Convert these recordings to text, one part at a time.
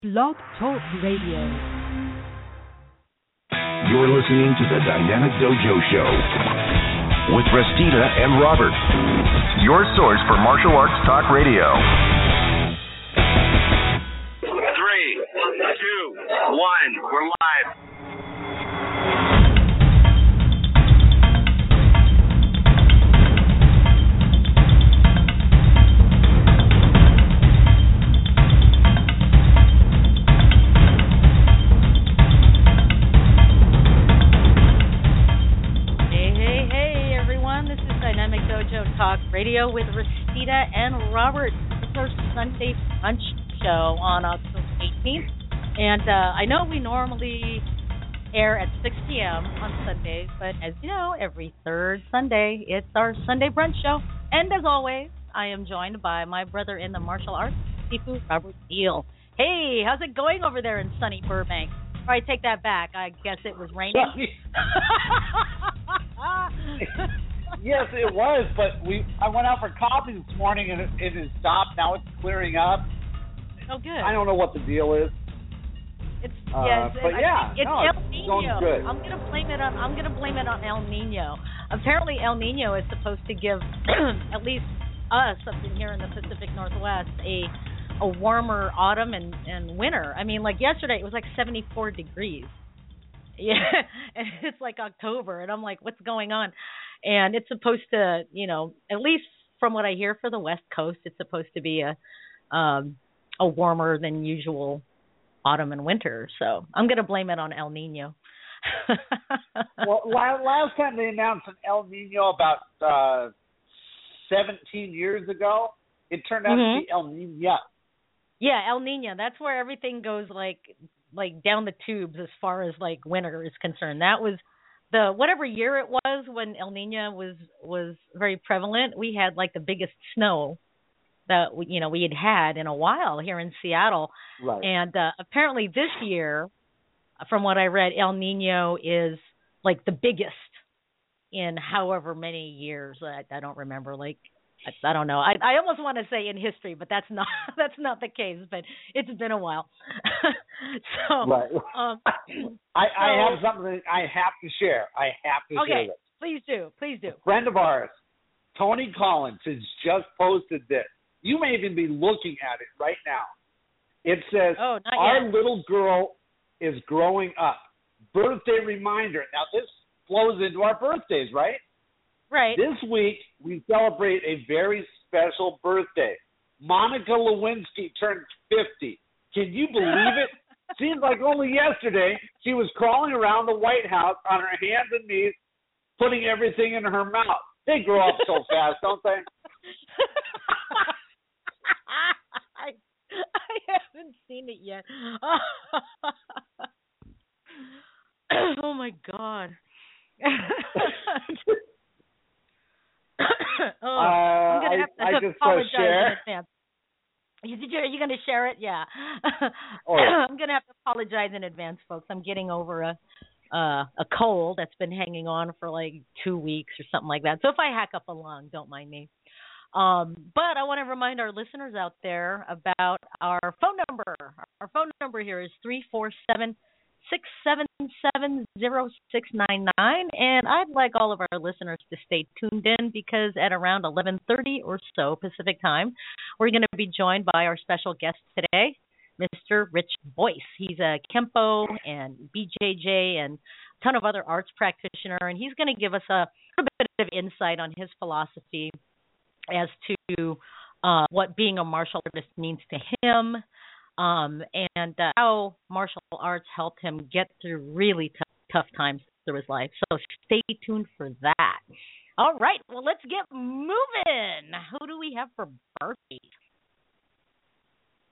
Blog Talk Radio. You're listening to the Dynamic Dojo Show with Restita and Robert, your source for martial arts talk radio. Three, two, one. We're live. Radio with Restita and Robert. Our Sunday Punch show on October 18th. And uh, I know we normally air at 6 p.m. on Sundays, but as you know, every third Sunday, it's our Sunday brunch show. And as always, I am joined by my brother in the martial arts, Sifu Robert Steele. Hey, how's it going over there in sunny Burbank? All right, take that back. I guess it was raining. yes, it was, but we I went out for coffee this morning and it, it has stopped. Now it's clearing up. oh, good. I don't know what the deal is. It's Uh, yes, but I yeah, it's no, El Nino. going good. I'm gonna blame it on I'm gonna blame it on El Nino. Apparently, El Nino is supposed to give at least us up in here in the Pacific Northwest a a warmer autumn and and winter. I mean, like yesterday it was like 74 degrees. Yeah, and it's like October, and I'm like, what's going on? And it's supposed to, you know, at least from what I hear for the West Coast, it's supposed to be a um a warmer than usual autumn and winter. So I'm gonna blame it on El Nino. well, last time they announced an El Nino about uh 17 years ago, it turned out Mhm. to be El Nino. yeah, El Nino. That's where everything goes like like down the tubes as far as like winter is concerned. That was the whatever year it was when El Nino was was very prevalent. We had like the biggest snow that we, you know we had had in a while here in Seattle. Right. And uh, apparently this year, from what I read, El Nino is like the biggest in however many years. I, I don't remember. Like I, I don't know. I I almost want to say in history, but that's not that's not the case. But it's been a while. so right. um, I, I have something that I have to share. I have to share okay, this. please do, please do. A friend of ours, Tony Collins, has just posted this. You may even be looking at it right now. It says, Oh, Our yet. little girl is growing up. Birthday reminder. Now, this flows into our birthdays, right? Right. This week, we celebrate a very special birthday. Monica Lewinsky turned 50. Can you believe it? Seems like only yesterday she was crawling around the White House on her hands and knees, putting everything in her mouth. They grow up so fast, don't they? I I haven't seen it yet. oh my god. Oh, I'm gonna Uh, have to I- I just pressed apologize in advance. You, did you, are you going to share it? Yeah. Oh, yeah. I'm going to have to apologize in advance, folks. I'm getting over a uh, a cold that's been hanging on for like two weeks or something like that. So if I hack up a lung, don't mind me. Um, but I want to remind our listeners out there about our phone number. Our phone number here is three four seven six seven seven zero six nine nine, and I'd like all of our listeners to stay tuned in because at around eleven thirty or so Pacific time, we're going to be joined by our special guest today, Mr. Rich Boyce. He's a Kempo and BJJ and a ton of other arts practitioner, and he's going to give us a bit of insight on his philosophy as to uh, what being a martial artist means to him, um, and uh, how martial arts helped him get through really tough, tough times through his life. So stay tuned for that. All right, well, let's get moving. Who do we have for birthdays?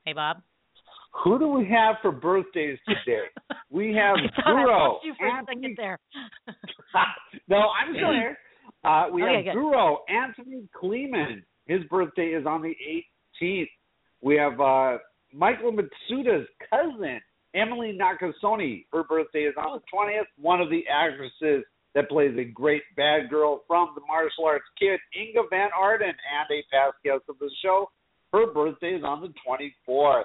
Hey, Bob. Who do we have for birthdays today? We have I thought I Guro. lost you for a Anthony- no, I'm still here. Uh, we Okay, have good. Guro Anthony Kleeman. His birthday is on the 18th. We have uh, Michael Matsuda's cousin, Emily Nakasone. Her birthday is on the 20th. One of the actresses that plays a great bad girl from the martial arts kid, Inga Van Arden, and a past guest of the show. Her birthday is on the 24th.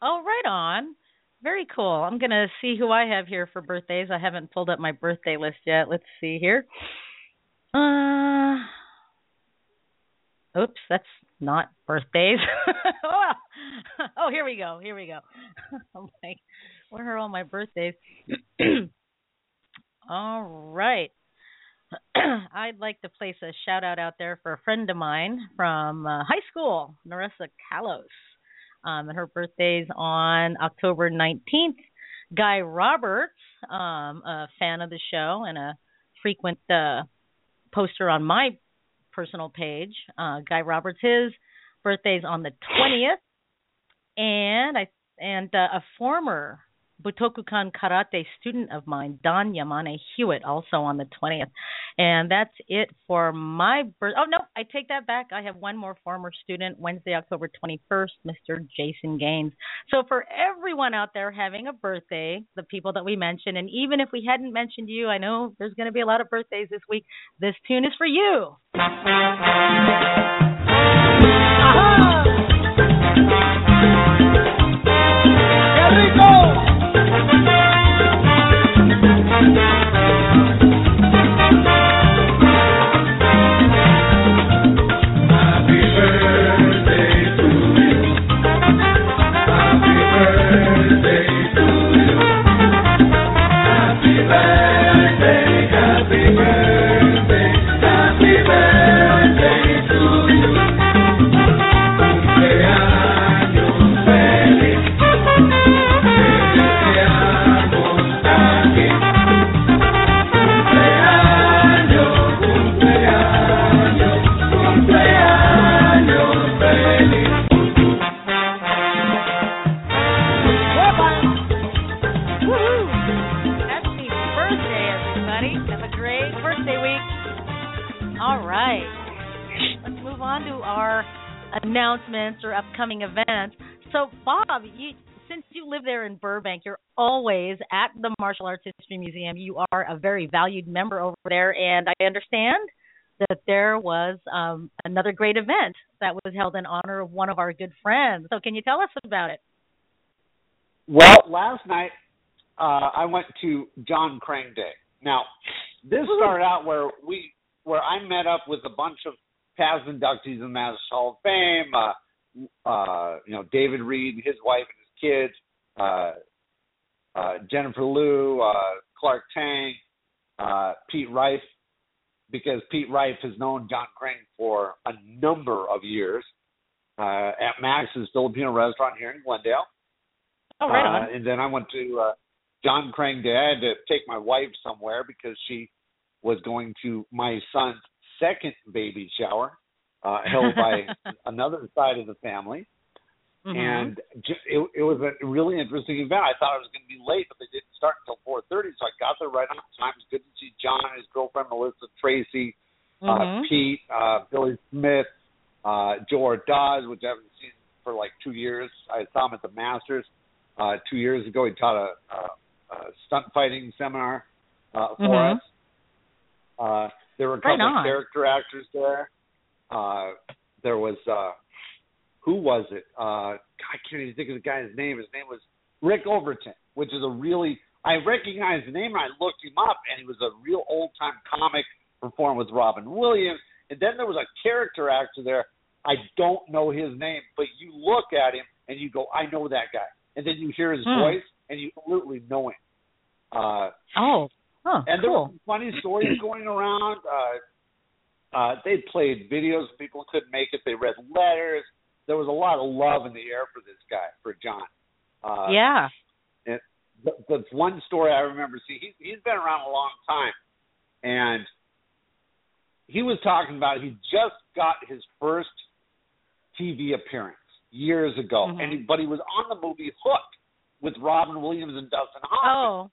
Oh, right on. Very cool. I'm going to see who I have here for birthdays. I haven't pulled up my birthday list yet. Let's see here. Uh Oops, that's not birthdays. oh, oh, here we go. Here we go. I'm like, where are all my birthdays? all right. I'd like to place a shout out out there for a friend of mine from uh, high school, Narissa Kalos. Um, and her birthday's on October 19th. Guy Roberts, um, a fan of the show and a frequent uh, poster on my personal page. Uh, Guy Roberts, his birthday's on the 20th. And I and uh, a former Butokukan karate student of mine, Don Yamane Hewitt, also on the 20th. And that's it for my birth. Oh, no, I take that back. I have one more former student, Wednesday, October 21st, Mr. Jason Gaines. So for everyone out there having a birthday, the people that we mentioned, and even if we hadn't mentioned you, I know there's going to be a lot of birthdays this week. This tune is for you. Happy on to our announcements or upcoming events. So, Bob, you, since you live there in Burbank, you're always at the Martial Arts History Museum. You are a very valued member over there, and I understand that there was um, another great event that was held in honor of one of our good friends. So, can you tell us about it? Well, last night uh, I went to John Crane Day. Now, this started out where we where I met up with a bunch of past inductees in the Masters Hall of Fame. Uh, uh, you know, David Reed, his wife and his kids, uh, uh, Jennifer Liu, uh, Clark Tang, uh, Pete Rife, because Pete Rife has known John Crane for a number of years uh, at Max's Filipino restaurant here in Glendale. Oh, right on. Uh, and then I went to uh, John Crane Day. I had to take my wife somewhere because she was going to my son's second baby shower, uh, held by another side of the family. Mhm. And it, it was a really interesting event. I thought I was going to be late, but they didn't start until 4:30, so I got there right on time. It was good to see John and his girlfriend Melissa Tracy, uh, Mhm. Pete, uh, Billy Smith, uh, Joe Ordaz, which I haven't seen for like two years. I saw him at the Masters uh, two years ago. He taught a, a, a stunt fighting seminar uh, for Mhm. us. Uh, there were a couple on. of character actors there. Uh, there was uh, who was it? Uh, I can't even think of the guy's name. His name was Rick Overton, which is a really I recognized the name and I looked him up, and he was a real old time comic performed with Robin Williams. And then there was a character actor there. I don't know his name, but you look at him and you go, I know that guy. And then you hear his Hmm. voice and you absolutely know him. Uh, Oh, oh, and there were cool. some funny stories going around. Uh, uh, they played videos. People couldn't make it. They read letters. There was a lot of love in the air for this guy, for John. Uh, yeah. And the, the one story I remember seeing, he, he's been around a long time, and he was talking about he just got his first TV appearance, years ago, Mhm. and he, but he was on the movie Hook with Robin Williams and Dustin Hoffman. Oh,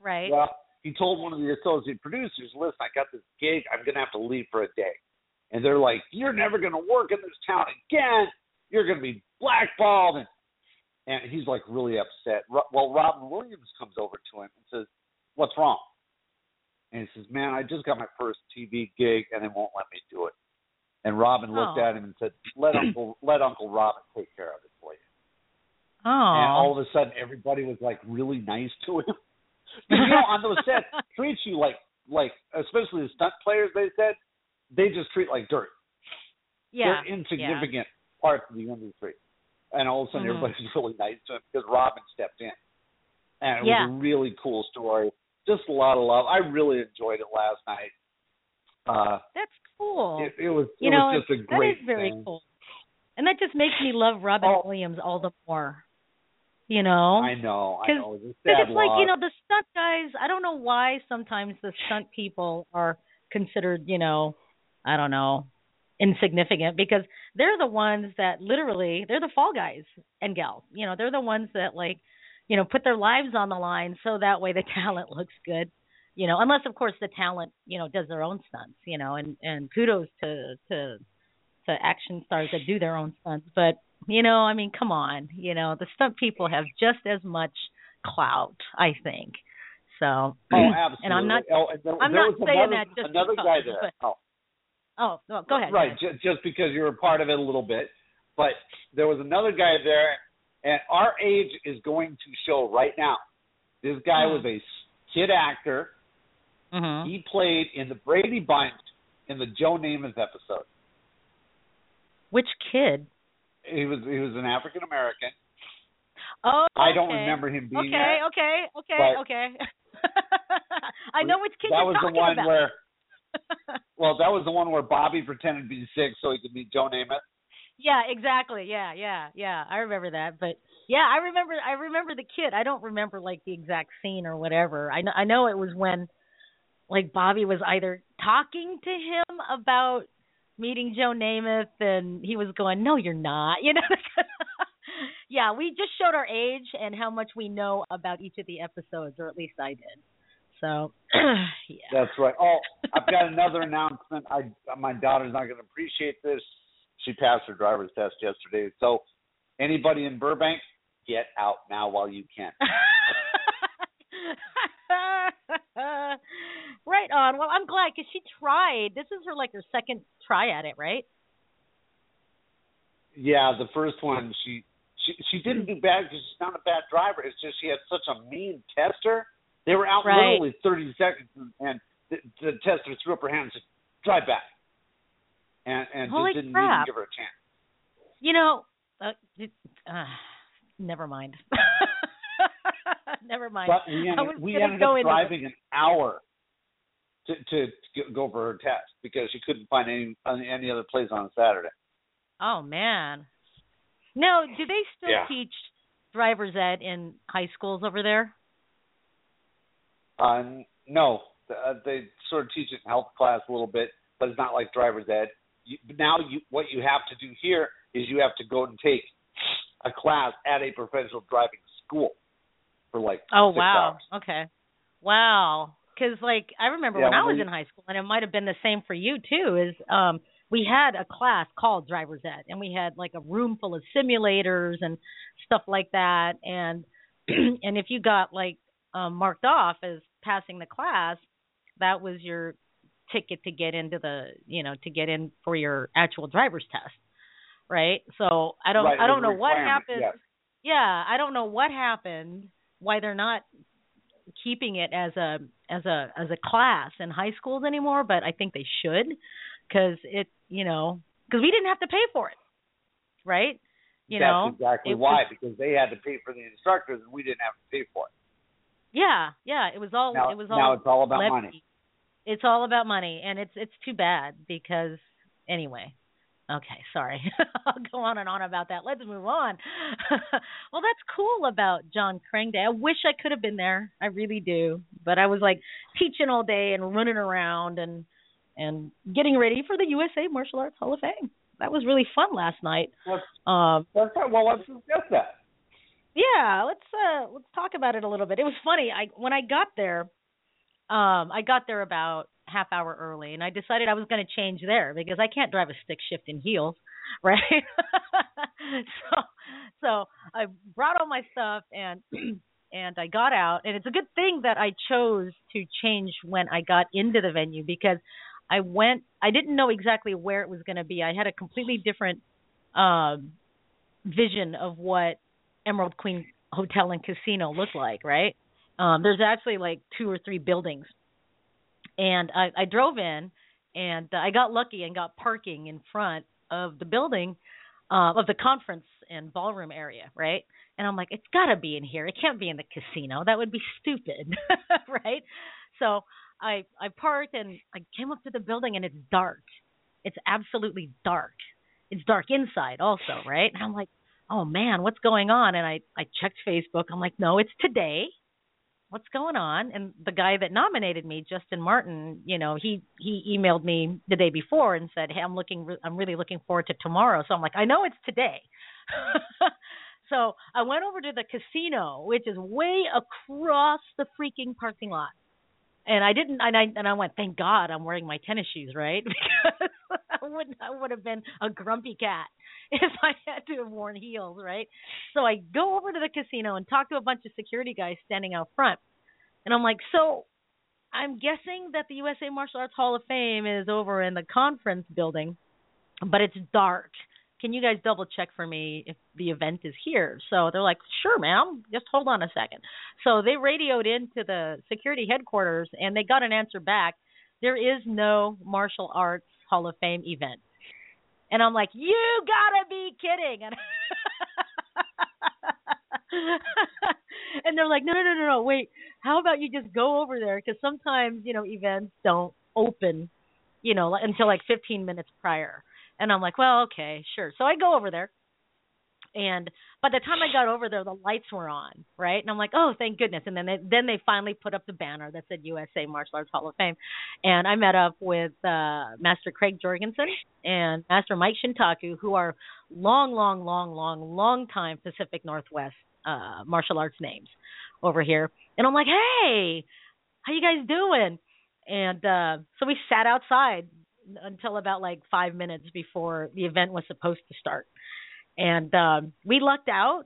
right. Well, he told one of the associate producers, "Listen, I got this gig. I'm gonna have to leave for a day." And they're like, "You're never gonna work in this town again. You're gonna be blackballed." And and he's like really upset. Well, Robin Williams comes over to him and says, "What's wrong?" And he says, "Man, I just got my first TV gig, and they won't let me do it." And Robin looked Oh. at him and said, "Let Uncle let Uncle Robin take care of it for you." Oh. And all of a sudden, everybody was like really nice to him. You know, on those sets, treats you like like especially the stunt players. They said they just treat like dirt. yeah. They're insignificant parts of the industry. And all of a sudden, Mhm. everybody's really nice to him because Robin stepped in, and it Yeah. was a really cool story. Just a lot of love. I really enjoyed it last night. Uh, That's cool. it, it was it you know, was just a great is very thing. cool. And that just makes me love Robin Oh. Williams all the more. You know? I know, I know. It's it's like, you know, the stunt guys, I don't know why sometimes the stunt people are considered, you know, I don't know, insignificant because they're the ones that literally, they're the fall guys and gals. You know, they're the ones that like, you know, put their lives on the line so that way the talent looks good. You know, unless of course the talent, you know, does their own stunts, you know, and and kudos to to to action stars that do their own stunts, but you know, I mean, come on, you know, the stunt people have just as much clout, I think. So, Oh, absolutely. and I'm not, Oh, there, I'm there not saying another, that just another because, guy there. but- oh, oh, no, go ahead. Right, go ahead. ju- just because you're a part of it a little bit. But there was another guy there, and our age is going to show right now. This guy Hmm. was a kid actor. Mhm. He played in the Brady Bunch in the Joe Namath episode. Which kid? He was he was an African American. Oh, okay. I don't remember him being Okay, there. okay, okay, okay. I know which kid that was the one about. where well, that was the one where Bobby pretended to be sick so he could meet Joe Namath. Yeah, exactly. Yeah, yeah, yeah. I remember that. But yeah, I remember I remember the kid. I don't remember like the exact scene or whatever. I know I know it was when like Bobby was either talking to him about meeting Joe Namath and he was going, "No, you're not." You know. yeah, we just showed our age and how much we know about each of the episodes or at least I did. So, yeah. That's right. Oh, I've got another announcement. I my daughter's not going to appreciate this. She passed her driver's test yesterday. So, anybody in Burbank, get out now while you can. right on. Well, I'm glad because she tried. This is her like her second try at it, right? Yeah, the first one she she she didn't do bad because she's not a bad driver. It's just she had such a mean tester. They were out Right. literally 30 seconds, and the, the tester threw up her hand and said, "Drive back," and and Holy just didn't crap. even give her a chance. You know, uh, uh, never mind. never mind. But we ended, we ended up driving an hour to, to go for her test because she couldn't find any any other place on Saturday. Oh man. No, do they still Yeah. teach driver's ed in high schools over there? Uh, no, uh, they sort of teach it in health class a little bit, but it's not like driver's ed. You, now, you what you have to do here is you have to go and take a class at a professional driving school for like Oh wow. hours. Okay. Wow. Because like I remember Yeah, when I was we- in high school, and it might have been the same for you too. Is um we had a class called driver's ed, and we had like a room full of simulators and stuff like that. And and if you got like um marked off as passing the class, that was your ticket to get into the you know to get in for your actual driver's test, right? So I don't Right, I don't know what happened. yes. Yeah, I don't know what happened. Why they're not keeping it as a as a as a class in high schools anymore, but I think they should because it you know because we didn't have to pay for it, right? You That's know exactly why was- because they had to pay for the instructors and we didn't have to pay for it. Yeah, yeah, it was all Now, it was all now it's all about levy. money. It's all about money, and it's it's too bad because anyway. Okay, sorry. I'll go on and on about that. Let's move on. well, that's cool about John Crane Day. I wish I could have been there. I really do. But I was like teaching all day and running around and and getting ready for the USA Martial Arts Hall of Fame. that was really fun last night. Let's, Um, let's well, let's discuss that. yeah, let's uh let's talk about it a little bit. It was funny. I when I got there, um, I got there about half hour early, and I decided I was going to change there because I can't drive a stick shift in heels, right? so so I brought all my stuff and and I got out, and it's a good thing that I chose to change when I got into the venue because I went. I didn't know exactly where it was going to be. I had a completely different um vision of what Emerald Queen Hotel and Casino looked like, right? Um, there's actually like two or three buildings, and I, I drove in, and I got lucky and got parking in front of the building, uh, of the conference and ballroom area, right? And I'm like, it's got to be in here. It can't be in the casino. That would be stupid, right? So I I parked and I came up to the building and it's dark. It's absolutely dark. It's dark inside also, right? And I'm like, oh man, what's going on? And I I checked Facebook. I'm like, no, it's today. What's going on? And the guy that nominated me, Justin Martin, you know, he he emailed me the day before and said, hey, I'm looking, re- I'm really looking forward to tomorrow. So I'm like, I know it's today. so I went over to the casino, which is way across the freaking parking lot and I didn't and I and I went, thank God I'm wearing my tennis shoes, right? Because I would I would have been a grumpy cat if I had to have worn heels, right? So I go over to the casino and talk to a bunch of security guys standing out front. And I'm like, "So I'm guessing that the USA Martial Arts Hall of Fame is over in the conference building, but it's dark. Can you guys double check for me if the event is here? So they're like, sure, ma'am. Just hold on a second. So they radioed into the security headquarters and they got an answer back. There is no martial arts Hall of Fame event. And I'm like, you gotta be kidding. And, and they're like, no, no, no, no, no, wait. How about you just go over there? Because sometimes, you know, events don't open, you know, until like 15 minutes prior. And I'm like, well, okay, sure. So I go over there. And by the time I got over there, the lights were on, right? And I'm like, oh, thank goodness. And then they, then they finally put up the banner that said USA Martial Arts Hall of Fame. And I met up with uh, Master Craig Jorgensen and Master Mike Shintaku, who are long, long, long, long, long time Pacific Northwest uh, martial arts names over here. And I'm like, hey, how you guys doing? And uh, so we sat outside until about like five minutes before the event was supposed to start. And um, we lucked out.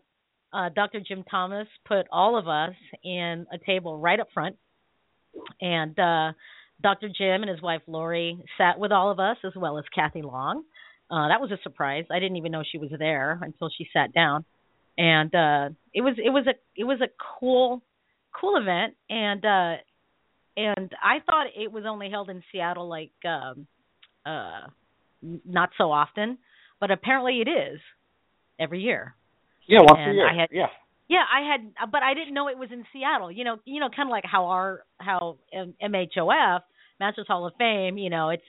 Uh, Dr. Jim Thomas put all of us in a table right up front. And uh, Dr. Jim and his wife Lori sat with all of us, as well as Kathy Long. Uh, that was a surprise. I didn't even know she was there until she sat down. And uh, it was it was a it was a cool cool event. And uh, and I thought it was only held in Seattle like um, uh, not so often, but apparently it is every year. Yeah, once And a year. I had- yeah. Yeah, I had, but I didn't know it was in Seattle. You know, you know, kind of like how our how M- MHOF Masters Hall of Fame. You know, it's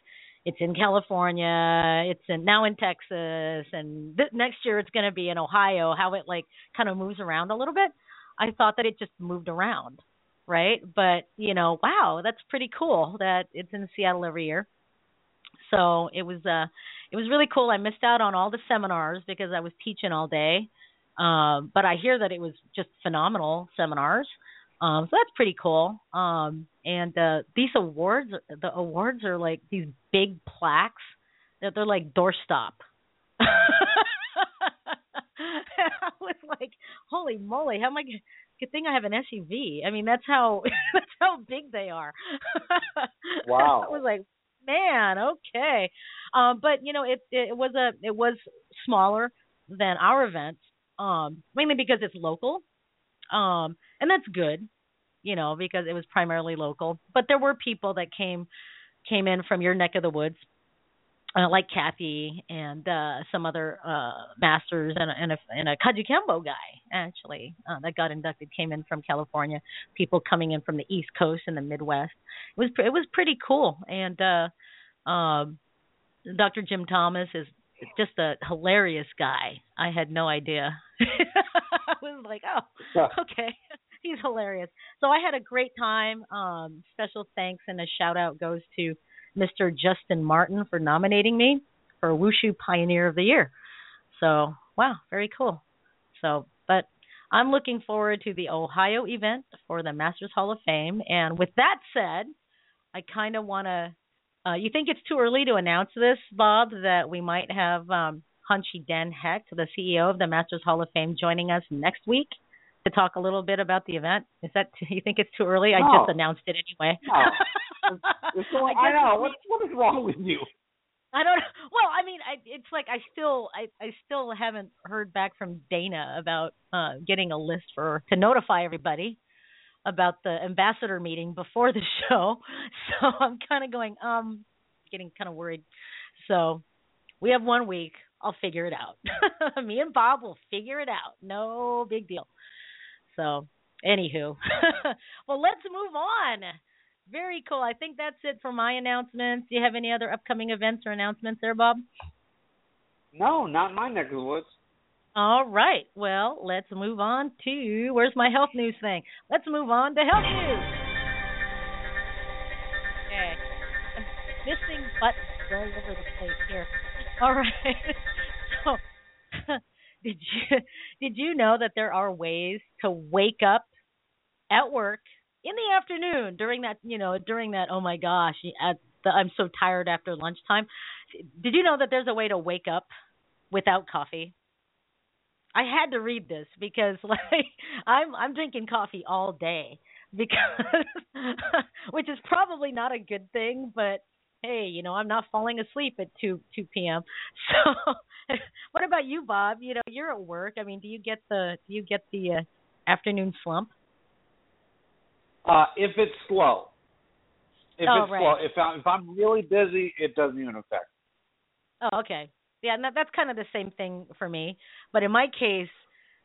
it's in California, it's in now in Texas, and th- next year it's going to be in Ohio. How it like kind of moves around a little bit. I thought that it just moved around, right? But you know, wow, that's pretty cool that it's in Seattle every year. So it was uh it was really cool. I missed out on all the seminars because I was teaching all day. Um, but I hear that it was just phenomenal seminars. Um, so that's pretty cool. Um, and uh, these awards, the awards are like these big plaques that they're like doorstop. I was like, holy moly, how am I? Good thing I have an SUV. I mean, that's how that's how big they are. Wow. I was like, man, okay. Um, but you know, it it was a it was smaller than our event, um, mainly because it's local, um, and that's good, you know, because it was primarily local. But there were people that came came in from your neck of the woods, uh, like Kathy and uh, some other uh, masters and a, and a, and a Kajukenbo guy actually uh, that got inducted came in from California. People coming in from the East Coast and the Midwest. It was it was pretty cool. And uh, um, Dr. Jim Thomas is just a hilarious guy. I had no idea. I was like, oh, okay. He's hilarious. So I had a great time. Um, special thanks and a shout out goes to Mr. Justin Martin for nominating me for Wushu Pioneer of the Year. So, wow, very cool. So, but I'm looking forward to the Ohio event for the Masters Hall of Fame. And with that said, I kind of want to. Uh, you think it's too early to announce this, Bob, that we might have um, Hanshi Dan Hecht, the CEO of the Masters Hall of Fame, joining us next week to talk a little bit about the event? Is that you think it's too early? I just announced it anyway. It's so- I I, know. What, what is wrong with you? I don't. Well, I mean, I, it's like I still, I, I still haven't heard back from Dana about uh, getting a list for to notify everybody about the ambassador meeting before the show. So I'm kind of going, um, getting kind of worried. So we have one week. I'll figure it out. Me and Bob will figure it out. No big deal. So, anywho, well, let's move on. Very cool. I think that's it for my announcements. Do you have any other upcoming events or announcements there, Bob? No, not my neck of the woods. All right. Well, let's move on to where's my health news thing? Let's move on to health news. Okay. I'm missing buttons all over the place here. All right. So, did you did you know that there are ways to wake up at work in the afternoon during that you know during that oh my gosh at the, I'm so tired after lunchtime. Did you know that there's a way to wake up without coffee? I had to read this because like I'm I'm drinking coffee all day because which is probably not a good thing, but hey, you know, I'm not falling asleep at 2 2 p.m. So what about you, Bob? You know, you're at work. I mean, do you get the do you get the uh, afternoon slump? Uh, if it's slow. If Oh, it's right. slow. If I'm if I'm really busy, it doesn't even affect. Oh, okay. Yeah, and that, that's kind of the same thing for me. But in my case,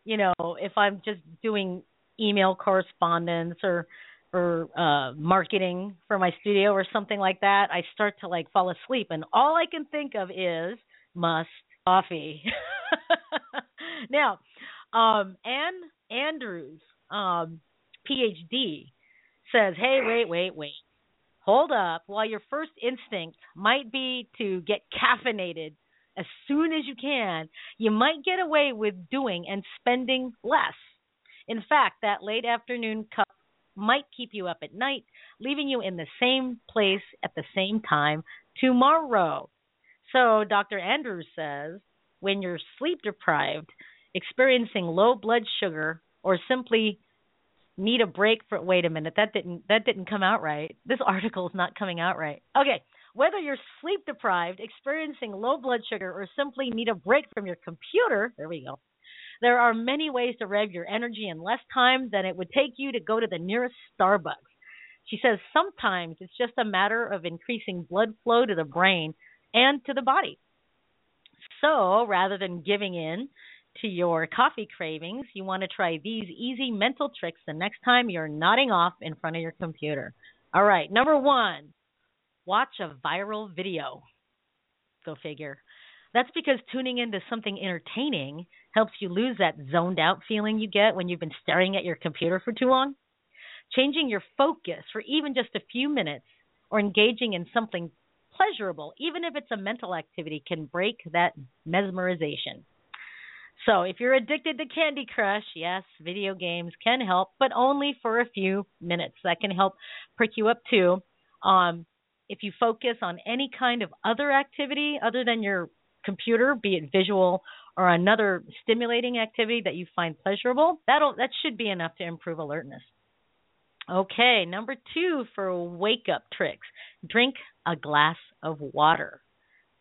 you know, if I'm just doing email correspondence or or uh marketing for my studio or something like that, I start to like fall asleep and all I can think of is must coffee. now, um Ann Andrews, um PhD says, "Hey, wait, wait, wait. Hold up. While your first instinct might be to get caffeinated as soon as you can, you might get away with doing and spending less. In fact, that late afternoon cup might keep you up at night, leaving you in the same place at the same time tomorrow. So, Dr. Andrews says when you're sleep deprived, experiencing low blood sugar, or simply need a break for wait a minute that didn't that didn't come out right. This article is not coming out right. Okay whether you're sleep deprived experiencing low blood sugar or simply need a break from your computer there we go. There are many ways to rev your energy in less time than it would take you to go to the nearest starbucks. She says sometimes it's just a matter of increasing blood flow to the brain and to the body. So rather than giving in to your coffee cravings, you want to try these easy mental tricks the next time you're nodding off in front of your computer. All right, number one, watch a viral video. Go figure. That's because tuning into something entertaining helps you lose that zoned out feeling you get when you've been staring at your computer for too long. Changing your focus for even just a few minutes or engaging in something pleasurable, even if it's a mental activity, can break that mesmerization. So, if you're addicted to Candy Crush, yes, video games can help, but only for a few minutes. That can help prick you up too. Um, if you focus on any kind of other activity other than your computer, be it visual or another stimulating activity that you find pleasurable, that'll that should be enough to improve alertness. Okay, number two for wake up tricks drink a glass of water.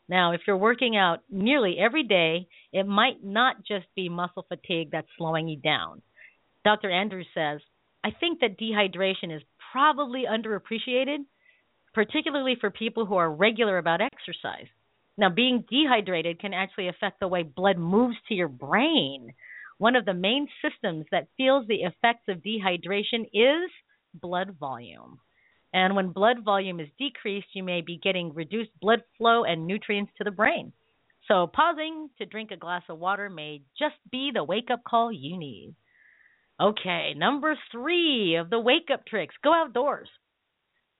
Now, if you're working out nearly every day, it might not just be muscle fatigue that's slowing you down. Dr. Andrews says, I think that dehydration is probably underappreciated, particularly for people who are regular about exercise. Now, being dehydrated can actually affect the way blood moves to your brain. One of the main systems that feels the effects of dehydration is blood volume. And when blood volume is decreased, you may be getting reduced blood flow and nutrients to the brain. So, pausing to drink a glass of water may just be the wake up call you need. Okay, number three of the wake up tricks go outdoors.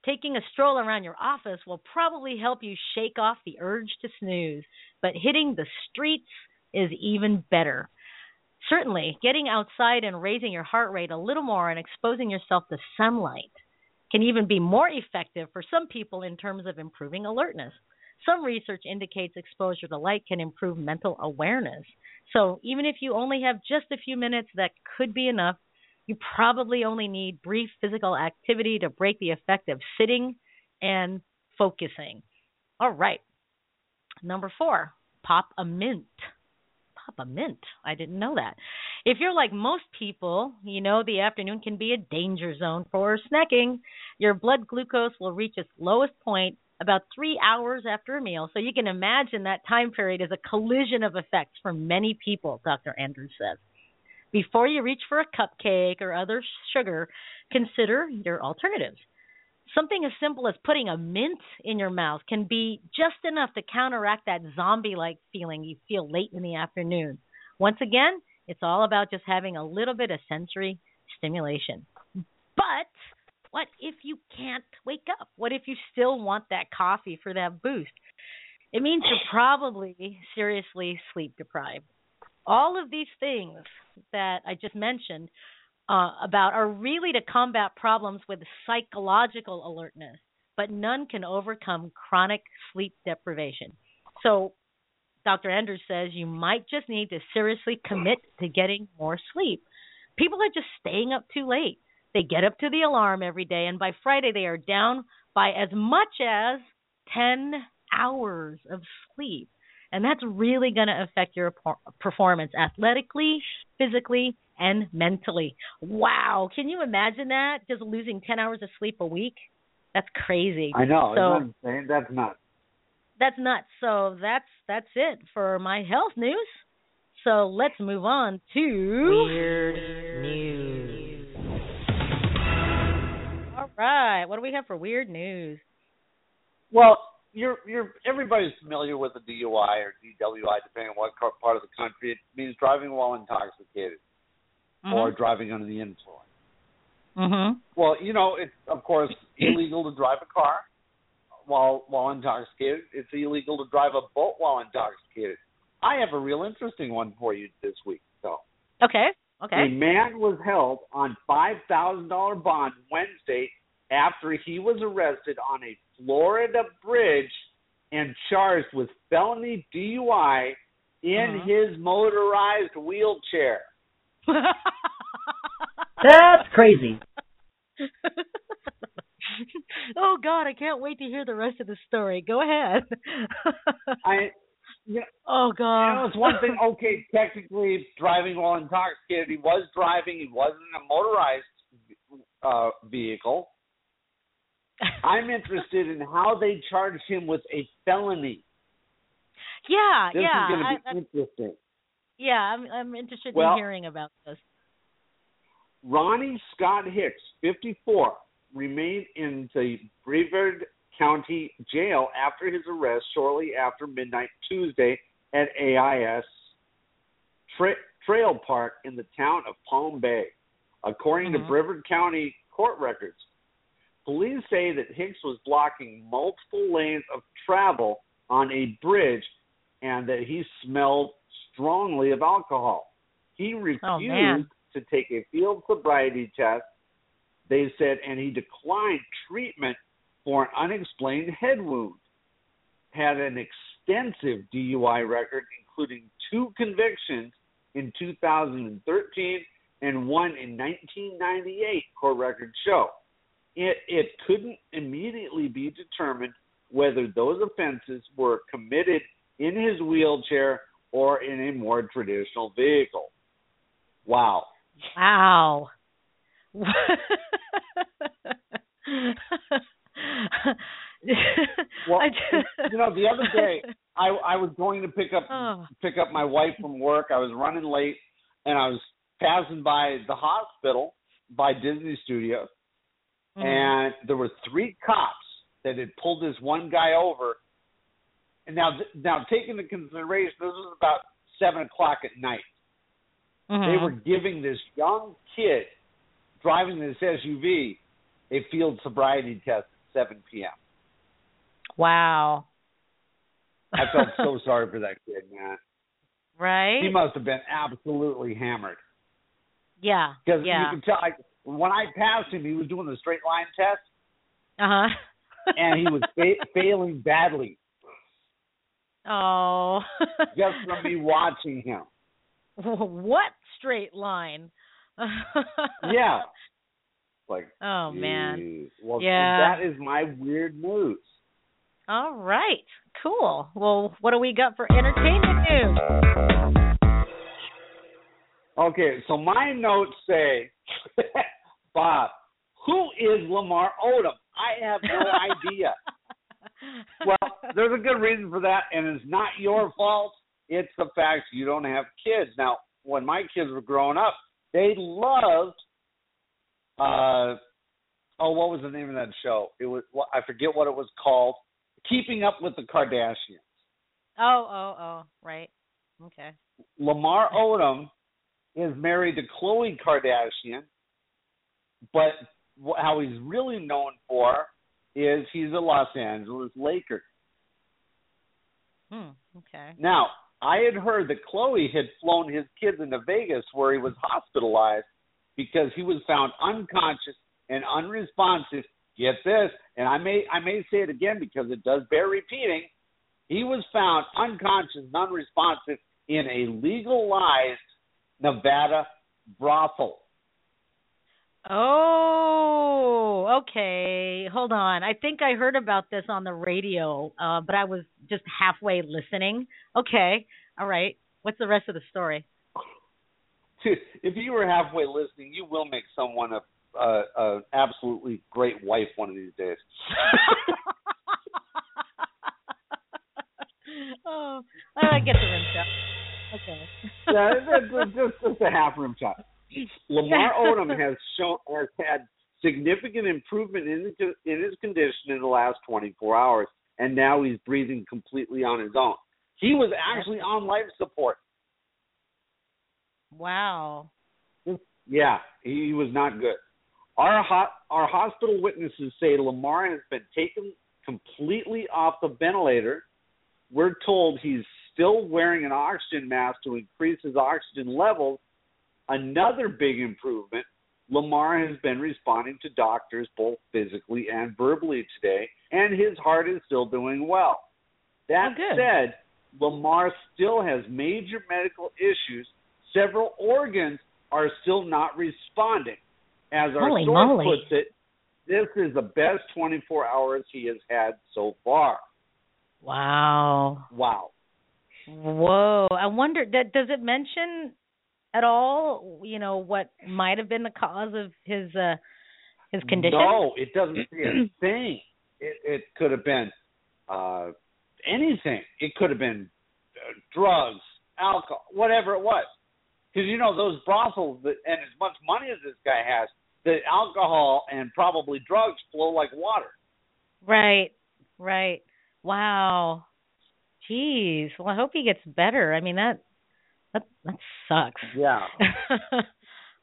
Taking a stroll around your office will probably help you shake off the urge to snooze, but hitting the streets is even better. Certainly, getting outside and raising your heart rate a little more and exposing yourself to sunlight can even be more effective for some people in terms of improving alertness. Some research indicates exposure to light can improve mental awareness. So, even if you only have just a few minutes, that could be enough. You probably only need brief physical activity to break the effect of sitting and focusing. All right. Number four, pop a mint. Pop a mint. I didn't know that. If you're like most people, you know the afternoon can be a danger zone for snacking. Your blood glucose will reach its lowest point about three hours after a meal. So you can imagine that time period is a collision of effects for many people, Dr. Andrews says. Before you reach for a cupcake or other sugar, consider your alternatives. Something as simple as putting a mint in your mouth can be just enough to counteract that zombie like feeling you feel late in the afternoon. Once again, it's all about just having a little bit of sensory stimulation. But what if you can't wake up? What if you still want that coffee for that boost? It means you're probably seriously sleep deprived. All of these things that I just mentioned uh, about are really to combat problems with psychological alertness, but none can overcome chronic sleep deprivation. So, Dr. Andrews says you might just need to seriously commit to getting more sleep. People are just staying up too late. They get up to the alarm every day, and by Friday, they are down by as much as 10 hours of sleep. And that's really going to affect your performance athletically, physically, and mentally. Wow. Can you imagine that? Just losing 10 hours of sleep a week? That's crazy. I know. So, Isn't that insane? That's nuts. That's nuts. So that's that's it for my health news. So let's move on to weird news. All right, what do we have for weird news? Well, you're you're everybody's familiar with a DUI or DWI, depending on what part of the country. It means driving while intoxicated mm-hmm. or driving under the influence. Mhm. Well, you know, it's of course illegal to drive a car while while intoxicated. It's illegal to drive a boat while intoxicated. I have a real interesting one for you this week. So. Okay. Okay. A man was held on five thousand dollar bond Wednesday after he was arrested on a Florida bridge and charged with felony DUI in uh-huh. his motorized wheelchair. That's crazy. oh God, I can't wait to hear the rest of the story. Go ahead. I you know, oh God. You know, it's one thing. Okay, technically, driving while intoxicated. He was driving. He wasn't in a motorized uh, vehicle. I'm interested in how they charged him with a felony. Yeah, this yeah. is going to be I, interesting. Yeah, I'm I'm interested well, in hearing about this. Ronnie Scott Hicks, 54, remained in the Brevard County Jail after his arrest shortly after midnight Tuesday at AIS Tra- Trail Park in the town of Palm Bay. According mm-hmm. to Brevard County court records, police say that Hicks was blocking multiple lanes of travel on a bridge and that he smelled strongly of alcohol. He oh, refused oh, to take a field sobriety test, they said, and he declined treatment for an unexplained head wound. Had an extensive DUI record, including two convictions in 2013 and one in 1998, court records show. It, it couldn't immediately be determined whether those offenses were committed in his wheelchair or in a more traditional vehicle. Wow. Wow. well, you know, the other day I I was going to pick up oh. pick up my wife from work. I was running late, and I was passing by the hospital by Disney Studios, mm-hmm. and there were three cops that had pulled this one guy over. And now, now taking into consideration, this was about seven o'clock at night. Mm-hmm. They were giving this young kid driving this SUV a field sobriety test at 7 p.m. Wow. I felt so sorry for that kid, man. Right? He must have been absolutely hammered. Yeah. Because yeah. you can tell, like, when I passed him, he was doing the straight line test, Uh huh. and he was fa- failing badly oh. just from me watching him. what straight line? Yeah. Like, Oh man. Well, Yeah. that is my weird news. All right. Cool. Well, what do we got for entertainment news? Okay, so my notes say, Bob, who is Lamar Odom? I have no idea. Well, there's a good reason for that, and it's not your fault. It's the fact you don't have kids. Now, when my kids were growing up, they loved. Uh, oh, what was the name of that show? It was well, I forget what it was called. Keeping Up with the Kardashians. oh, oh, oh, right. Okay. Lamar Odom is married to Khloe Kardashian, but how he's really known for is he's a Los Angeles Laker. Hmm. Okay. Now, I had heard that Khloe had flown his kids into Vegas where he was hospitalized because he was found unconscious and unresponsive. Get this, and I may I may say it again because it does bear repeating. He was found unconscious and unresponsive in a legalized Nevada brothel. Oh, okay. Hold on. I think I heard about this on the radio, uh, but I was just halfway listening. Okay. All right. What's the rest of the story? If you were halfway listening, you will make someone a, a, a absolutely great wife one of these days. oh, I get the rim shot. Okay. yeah, it's- it's just, just a half rim shot. Lamar Odom has shown has had significant improvement in his, in his condition in the last 24 hours, and now he's breathing completely on his own. He was actually on life support. Wow. Yeah, he was not good. Our ho- our hospital witnesses say Lamar has been taken completely off the ventilator. We're told he's still wearing an oxygen mask to increase his oxygen levels. Another big improvement. Lamar has been responding to doctors both physically and verbally today, and his heart is still doing well. That Oh, said, Lamar still has major medical issues. Several organs are still not responding. As our Holy source moly. puts it, this is the best 24 hours he has had so far. Wow. Wow. Whoa. I wonder does it mention at all, you know, what might have been the cause of his uh his condition? No, it doesn't say a thing. It, it could have been uh, anything. It could have been uh, drugs, alcohol, whatever it was. Because you know those brothels, that, and as much money as this guy has, the alcohol and probably drugs flow like water. Right. Right. Wow. Jeez. Well, I hope he gets better. I mean that that that sucks. Yeah.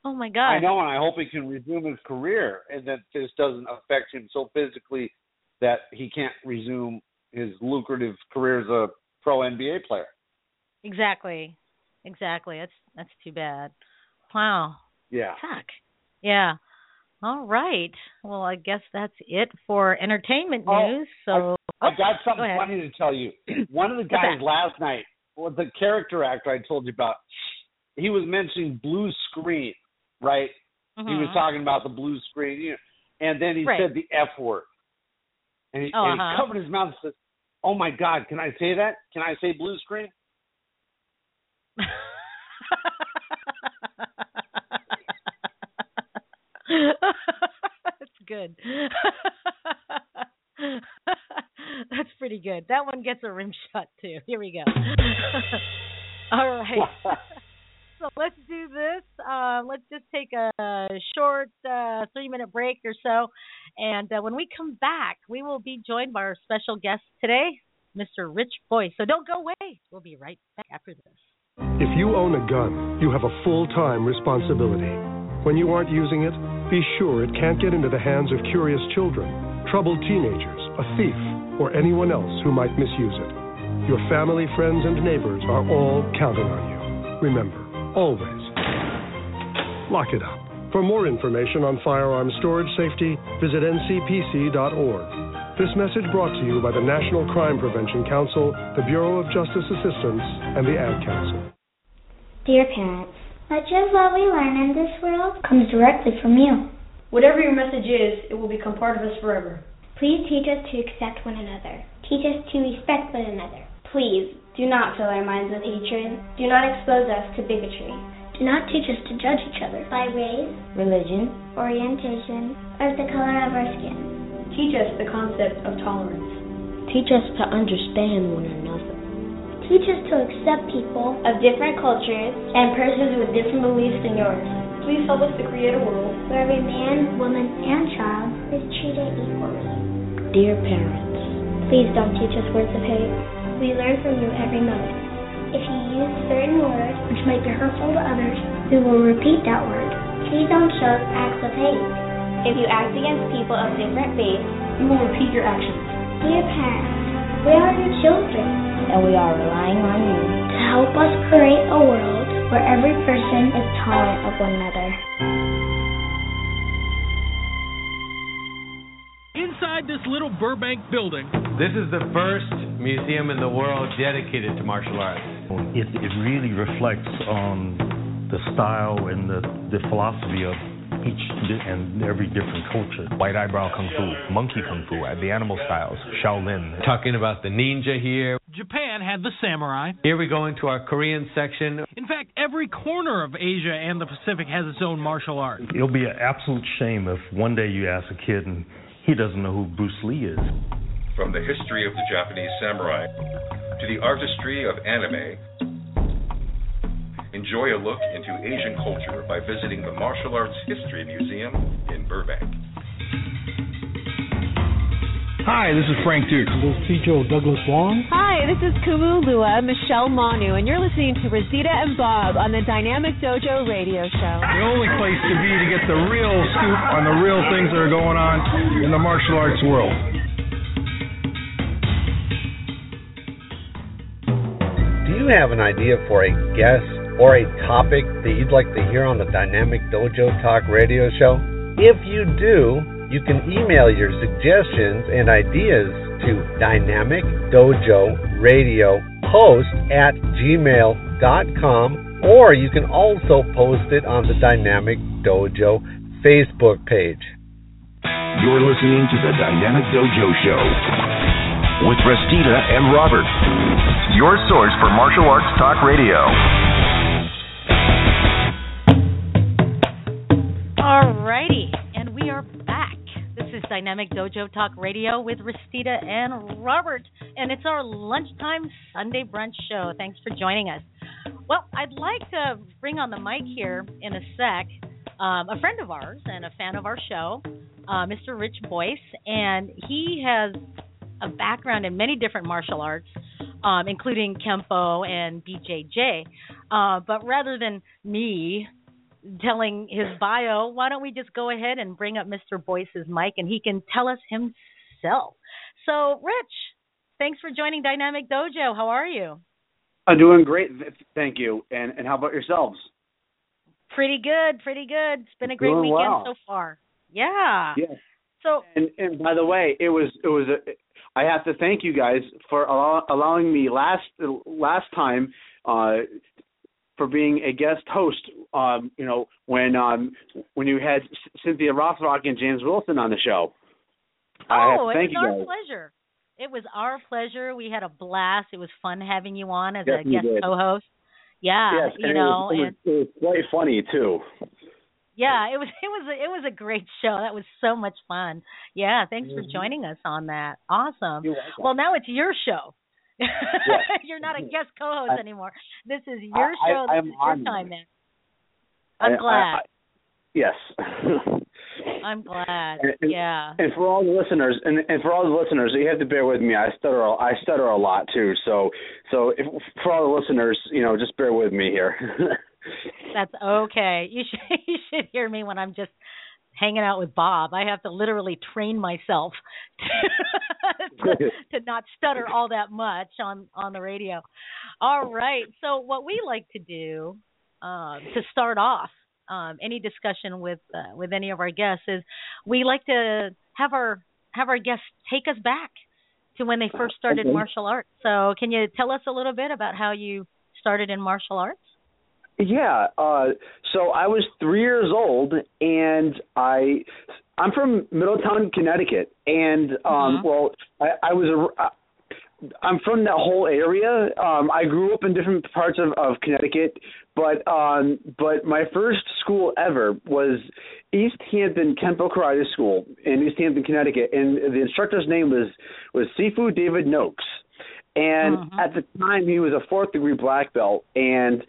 oh my god. I know, and I hope he can resume his career, and that this doesn't affect him so physically that he can't resume his lucrative career as a pro NBA player. Exactly. Exactly. That's that's too bad. Wow. Yeah. Fuck. Yeah. All right. Well, I guess that's it for entertainment Oh, news. So I oh, got something go funny to tell you. One of the guys last night, well, the character actor I told you about, he was mentioning blue screen, right? He was Mhm. talking about the blue screen, you know, and then he Right. said the F word. And he, Oh, and he uh-huh. covered his mouth and said, Oh my God, can I say that? Can I say blue screen? That's good. That's pretty good. That one gets a rim shot too. Here we go. All right. So let's do this. Uh, let's just take a short uh, three minute break or so. And uh, when we come back, we will be joined by our special guest today, Mr. Rich Boyce. So don't go away. We'll be right back after this. If you own a gun, you have a full time responsibility. When you aren't using it, be sure it can't get into the hands of curious children. troubled teenagers, a thief, or anyone else who might misuse it. Your family, friends, and neighbors are all counting on you. Remember, always lock it up. For more information on firearm storage safety, visit ncpc.org. This message brought to you by the National Crime Prevention Council, the Bureau of Justice Assistance, and the Ad Council. Dear parents, much of what we learn in this world comes directly from you. Whatever your message is, it will become part of us forever. Please teach us to accept one another. Teach us to respect one another. Please do not fill our minds with hatred. Do not expose us to bigotry. Do not teach us to judge each other by race, religion, orientation, or the color of our skin. Teach us the concept of tolerance. Teach us to understand one another. Teach us to accept people of different cultures and persons with different beliefs than yours. Please help us to create a world where every man, woman, and child is treated equally. Dear parents, please don't teach us words of hate. We learn from you every moment. If you use certain words which might be hurtful to others, we will repeat that word. Please don't show us acts of hate. If you act against people of different faiths, we will repeat your actions. Dear parents, we are your children, and we are relying on you to help us create a world where every person is tolerant of one another. Inside this little Burbank building, this is the first museum in the world dedicated to martial arts. It, it really reflects on the style and the, the philosophy of each and every different culture. White eyebrow kung fu, monkey kung fu, uh, the animal styles, Shaolin. Talking about the ninja here. Japan had the samurai. Here we go into our Korean section. In fact, every corner of Asia and the Pacific has its own martial art. It'll be an absolute shame if one day you ask a kid and he doesn't know who Bruce Lee is. From the history of the Japanese samurai to the artistry of anime, enjoy a look into Asian culture by visiting the Martial Arts History Museum in Burbank. Hi, this is Frank Dukes. This is Joe Douglas Wong. Hi, this is Kumu Lua, Michelle Manu, and you're listening to Rosita and Bob on the Dynamic Dojo Radio Show. The only place to be to get the real scoop on the real things that are going on in the martial arts world. Do you have an idea for a guest or a topic that you'd like to hear on the Dynamic Dojo Talk Radio Show? If you do, you can email your suggestions and ideas to Dynamic Dojo Radio Host at gmail.com or you can also post it on the Dynamic Dojo Facebook page. You're listening to the Dynamic Dojo Show with Restita and Robert, your source for martial arts talk radio. All righty, and we are back. This is Dynamic Dojo Talk Radio with Restita and Robert, and it's our lunchtime Sunday brunch show. Thanks for joining us. Well, I'd like to bring on the mic here in a sec um, a friend of ours and a fan of our show, uh, Mr. Rich Boyce, and he has a background in many different martial arts, um, including Kempo and BJJ. Uh, but rather than me telling his bio, why don't we just go ahead and bring up Mr. Boyce's mic and he can tell us himself. So, Rich, thanks for joining Dynamic Dojo. How are you? I'm doing great, thank you. And and how about yourselves? Pretty good, pretty good. It's been a great doing weekend well. so far. Yeah. Yes. So and and by the way, it was it was a, I have to thank you guys for allow, allowing me last last time uh for being a guest host um you know when um when you had Cynthia Rothrock and James Wilson on the show. Oh, it was you our guys. pleasure. It was our pleasure. We had a blast. It was fun having you on as Yes, a guest co-host. Yeah, yes, you know, it was, and it, was, it was quite funny too. yeah, it was it was a, it was a great show. That was so much fun. Yeah, thanks for Mhm. joining us on that. Awesome. Well, now it's your show. You're not a guest co-host I- anymore. This is your I- show. I- This I'm is your time, man. I'm glad. Yes. I'm glad. And- and- yeah. And for all the listeners, and, and for all the listeners, you have to bear with me. I stutter. I stutter a lot too. So, so if, for all the listeners, you know, just bear with me here. That's okay. You should you should hear me when I'm just hanging out with Bob. I have to literally train myself to, to not stutter all that much on on the radio. All right. So what we like to do um, to start off um, any discussion with uh, with any of our guests is we like to have our have our guests take us back to when they first started Okay. martial arts. So can you tell us a little bit about how you started in martial arts? Yeah. Uh, so I was three years old, and I I'm from Middletown, Connecticut, and um, well, I, I was a. I'm from that whole area. Um, I grew up in different parts of, of Connecticut, but um, but my first school ever was East Hampton Kenpo Karate School in East Hampton, Connecticut, and the instructor's name was was Sifu David Noakes, and at the time he was a fourth degree black belt, and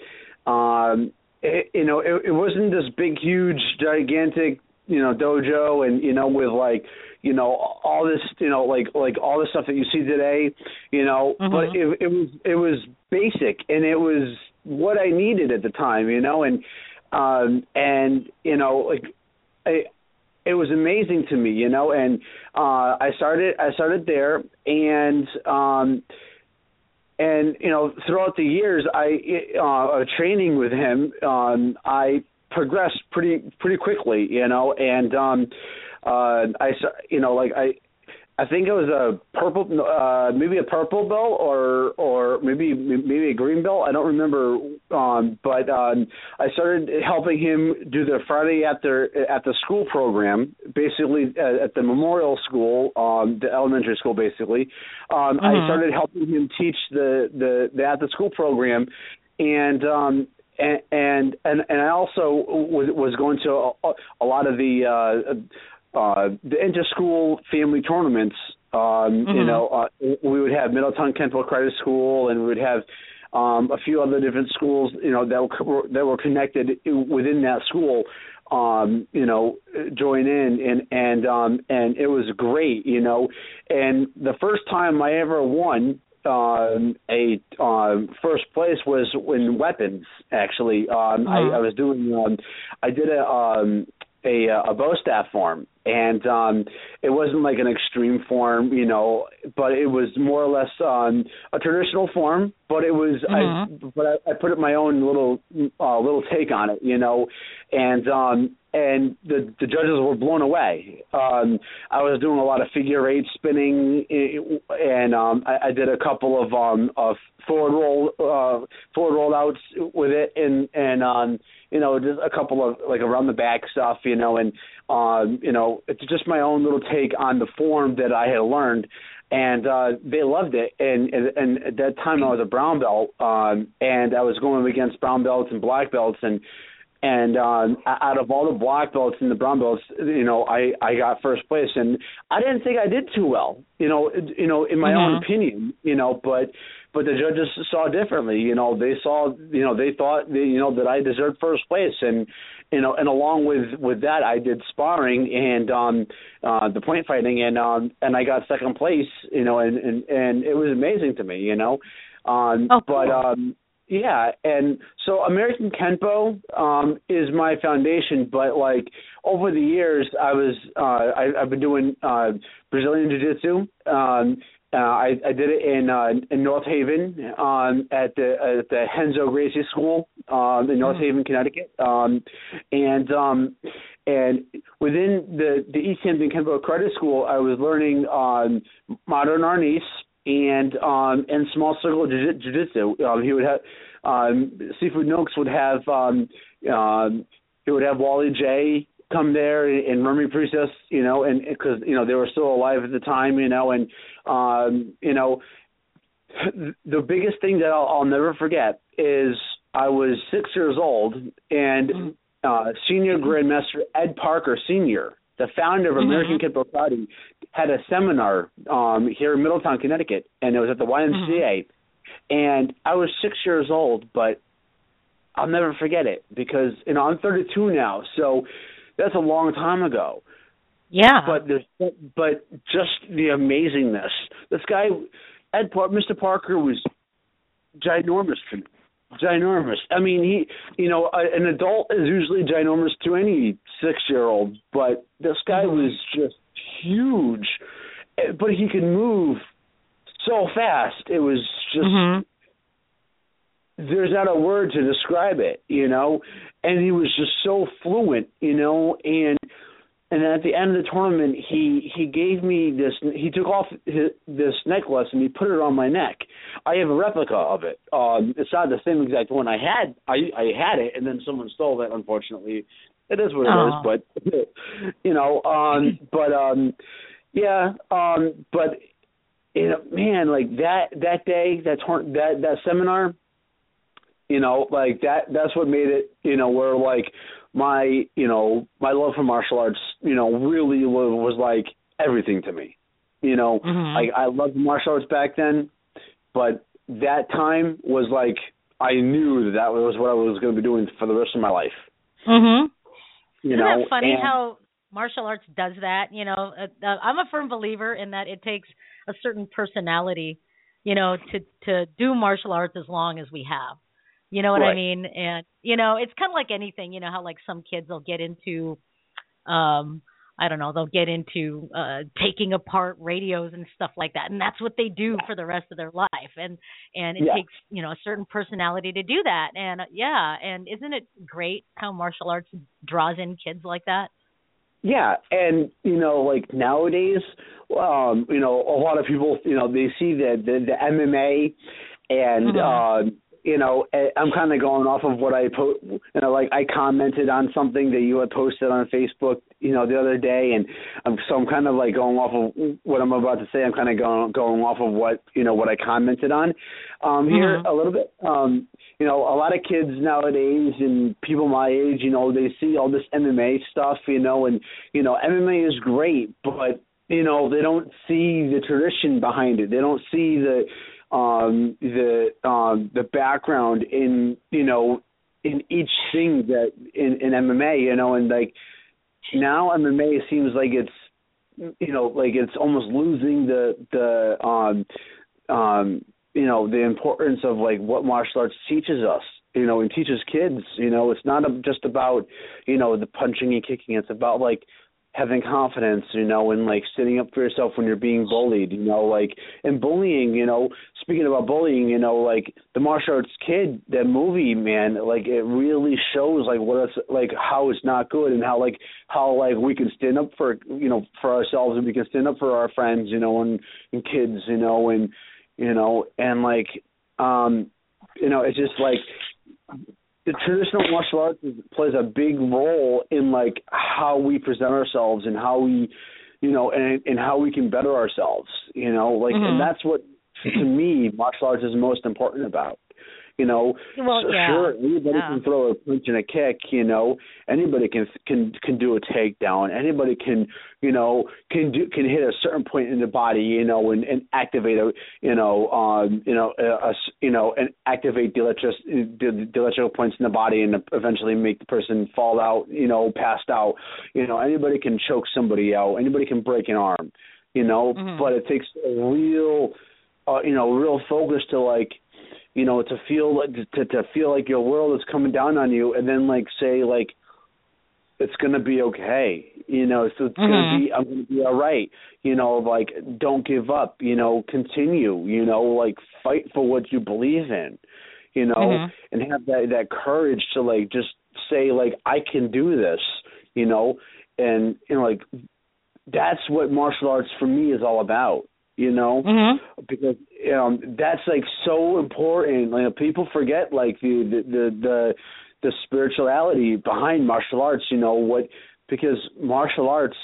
um, it, you know it, it wasn't this big, huge, gigantic you know dojo, and you know with like you know all this you know like like all the stuff that you see today you know but it it was it was basic and it was what I needed at the time you know and um and you know like I it was amazing to me you know and uh I started I started there and um and you know throughout the years I uh of training with him um I progressed pretty pretty quickly you know? And um uh I you know like I I think it was a purple uh maybe a purple belt or or maybe maybe a green belt I don't remember um but um I started helping him do the Friday at the at the school program basically at, at the memorial school um the elementary school basically. Um I Mhm. started helping him teach the the the at the school program. And um and and and, and I also was was going to a, a lot of the uh uh the inter school family tournaments um you Mhm. know uh, we would have Middletown Kenpo Karate School and we would have um a few other different schools you know that were that were connected within that school um you know join in and and um and it was great you know. And the first time I ever won um a um first place was in weapons actually. Um I, I was doing um I did a um a a bow staff form. And um it wasn't like an extreme form you know but it was more or less um a traditional form but it was I but I, I put it my own little uh little take on it you know? And um and the the judges were blown away. Um I was doing a lot of figure eight spinning and um I, I did a couple of um of forward roll uh forward roll outs with it and and um you know just a couple of like around the back stuff you know and um you know it's just my own little take on the form that I had learned. And uh they loved it. And and, and at that time I was a brown belt um and I was going against brown belts and black belts. And and um out of all the black belts and the brown belts you know i i got first place. And i didn't think i did too well you know you know in my own Mhm. opinion you know but but the judges saw differently. You know they saw you know they thought you know that i deserved first place. And you know and along with with that i did sparring and um uh the point fighting. And um and i got second place you know and and and it was amazing to me you know. Um but um yeah, and so American Kenpo um is my foundation, but like over the years I was uh I I've been doing uh Brazilian Jiu-Jitsu. Um uh, I I did it in uh in North Haven um at the at the Renzo Gracie School um in North Haven, Connecticut. Um and um and within the the East Hampton Kenpo Karate School I was learning um modern arnis and um and small circle jiu- jiu-jitsu. Um he would have um Sifu Noakes would have um um he would have Wally Jay come there and, and Remy Presas you know and because you know they were still alive at the time you know and um you know the biggest thing that I'll, I'll never forget is I was six years old and uh senior grandmaster Ed Parker senior the founder of American Kenpo Karate, had a seminar um, here in Middletown, Connecticut, and it was at the YMCA. And I was six years old, but I'll never forget it because you know I'm 32 now, so that's a long time ago. Yeah. But there's but just the amazingness. This guy, Ed Mr. Parker was ginormous to me. Ginormous. I mean, he, you know, a, an adult is usually ginormous to any six-year-old, but this guy Mm-hmm. was just huge. Eh, But he could move so fast. It was just Mm-hmm. there's not a word to describe it, you know. And he was just so fluent, you know, and and then at the end of the tournament, he he gave me this. He took off his, this necklace and he put it on my neck. I have a replica of it. Um, it's not the same exact one I had. I I had it, and then someone stole it. Unfortunately, it is what it is. Aw. But you know, um, but um, yeah, um, but you know, man, like that that day, that tour- that that seminar, you know, like that that's what made it, you know, where like my, you know, my love for martial arts, you know, really was, like everything to me. You know, Mhm. like I loved martial arts back then, but that time was like I knew that that was what I was going to be doing for the rest of my life. Mhm. You Isn't know, that funny and- how martial arts does that? You know, uh, uh, I'm a firm believer in that it takes a certain personality, you know, to to do martial arts as long as we have. You know what I mean? And you know, it's kind of like anything. You know how like some kids will get into, um, I don't know, they'll get into uh taking apart radios and stuff like that, and that's what they do for the rest of their life. And and it Yeah. takes you know a certain personality to do that. And uh, yeah, and isn't it great how martial arts draws in kids like that? Yeah, and you know, like nowadays, um, you know, a lot of people, you know, they see the the, the MMA, and Mhm. uh, you know, eh, I'm kind of going off of what I put, you know, like I commented on something that you had posted on Facebook, you know, the other day, and I'm so I'm kind of like going off of what I'm about to say. I'm kind of going going off of what you know what I commented on um, here Mhm. a little bit. Um, you know, a lot of kids nowadays and people my age, you know, they see all this MMA stuff, you know, and you know, MMA is great, but you know, they don't see the tradition behind it. They don't see the um the um the background in, you know, in each thing that in in MMA, you know, and like now MMA seems like it's you know, like it's almost losing the the um um you know the importance of like what martial arts teaches us you know and teaches kids you know. It's not just about you know the punching and kicking. It's about like having confidence you know and like standing up for yourself when you're being bullied you know like and bullying you know speaking about bullying you know like the martial arts kid that movie man like it really shows like what it's like how it's not good and how like how like we can stand up for you know for ourselves and we can stand up for our friends you know and and kids you know and you know and like um you know it's just like the traditional martial arts is, plays a big role in like how we present ourselves and how we you know and and how we can better ourselves you know like Mhm. and that's what to me martial arts is most important about you know Well, so yeah. sure anybody Yeah. can throw a punch and a kick you know anybody can can can do a takedown anybody can you know can do can hit a certain point in the body you know and and activate a you know um you know a, a you know and activate the electric the, the electrical points in the body and eventually make the person fall out you know passed out you know anybody can choke somebody out anybody can break an arm you know Mhm. but it takes a real uh, you know real focus to like you know to feel like to to feel like your world is coming down on you and then like say like it's gonna be okay you know so it's Mhm. gonna be i'm gonna be all right you know like don't give up you know continue you know like fight for what you believe in you know Mhm. and have that that courage to like just say like i can do this you know and you know like that's what martial arts for me is all about you know Mm-hmm. because um that's like so important like people forget like the the the the, the spirituality behind martial arts you know what because martial arts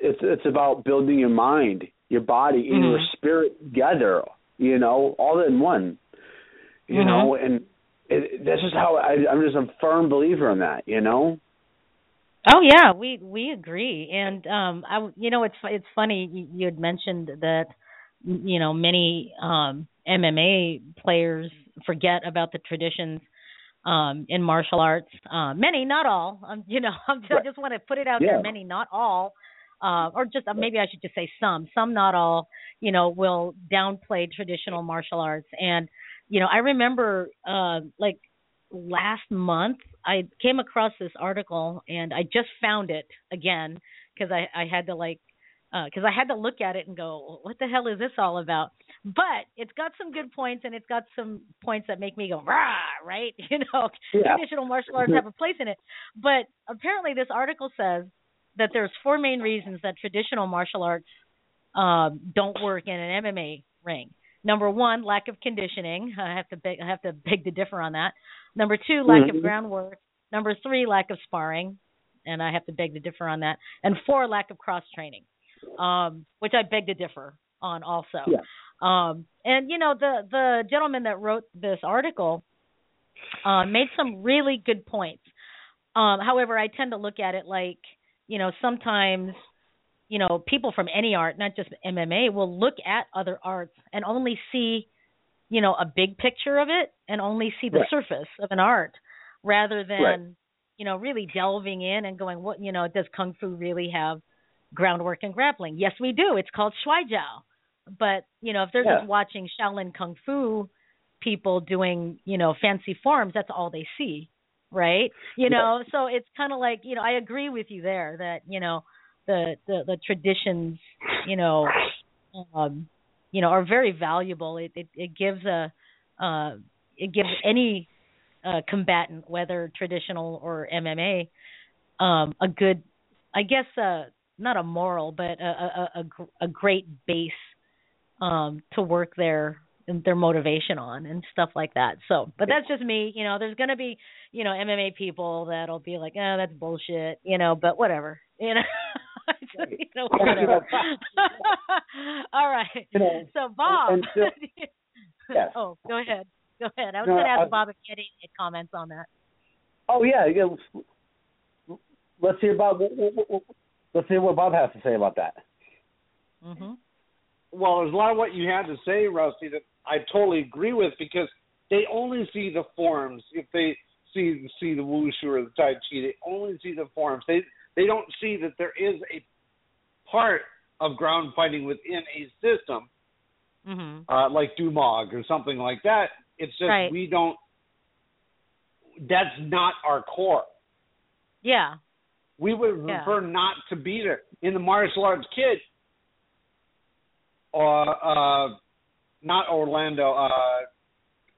it's it's about building your mind your body and your Mhm. spirit together you know all in one you Mhm. know and it, that's just how I, i'm just a firm believer in that you know Oh yeah, we we agree, and um, I you know it's it's funny you, you had mentioned that you know many um MMA players forget about the traditions um in martial arts. Uh, many, not all. Um, you know, I'm just, I just want to put it out Yeah. there. Many, not all. Uh, or just uh, maybe I should just say some. Some, not all. You know, will downplay traditional martial arts, and you know, I remember uh, like last month I came across this article and I just found it again because I I had to like because uh, I had to look at it and go, what the hell is this all about? But it's got some good points and it's got some points that make me go, rah, right? You know, yeah. traditional martial arts have a place in it. But apparently, this article says that there's four main reasons that traditional martial arts um, don't work in an MMA ring. Number one, lack of conditioning. I have to beg, I have to beg to differ on that. Number two, lack mm-hmm. of groundwork. Number three, lack of sparring, and I have to beg to differ on that. And four, lack of cross training um, which I beg to differ on also. Yeah. Um, and you know the the gentleman that wrote this article uh, made some really good points. Um, however, I tend to look at it like you know sometimes you know people from any art, not just MMA, will look at other arts and only see you know a big picture of it and only see the right. surface of an art rather than right. you know really delving in and going what you know does kung fu really have groundwork and grappling. Yes, we do. It's called Shuai Jiao. But, you know, if they're yeah. just watching Shaolin Kung Fu people doing, you know, fancy forms, that's all they see, right? You know, so it's kind of like, you know, I agree with you there that, you know, the the, the traditions, you know, um, you know, are very valuable. It it, it gives a uh, it gives any uh, combatant, whether traditional or MMA, um, a good, I guess, uh, not a moral, but a a, a, a great base um, to work their their motivation on and stuff like that. So, but that's just me. You know, there's gonna be you know MMA people that'll be like, oh, that's bullshit. You know, but whatever. You know. you know, whatever. All right. You know, so Bob. And, and yes. oh, go ahead. Go ahead. I was No, going to ask I- Bob if he had any comments on that. Oh yeah, yeah. Let's hear about what, what, what, let's see what Bob has to say about that. Mm-hmm. Well, there's a lot of what you had to say, Rusty, that I totally agree with because they only see the forms. If they see see the wushu or the tai chi, they only see the forms. They they don't see that there is a part of ground fighting within a system Mm-hmm. uh, like Dumog or something like that. It's just Right. we don't. That's not our core. Yeah. We would Yeah. prefer not to be there. In the martial arts kid, uh, uh, not Orlando, uh,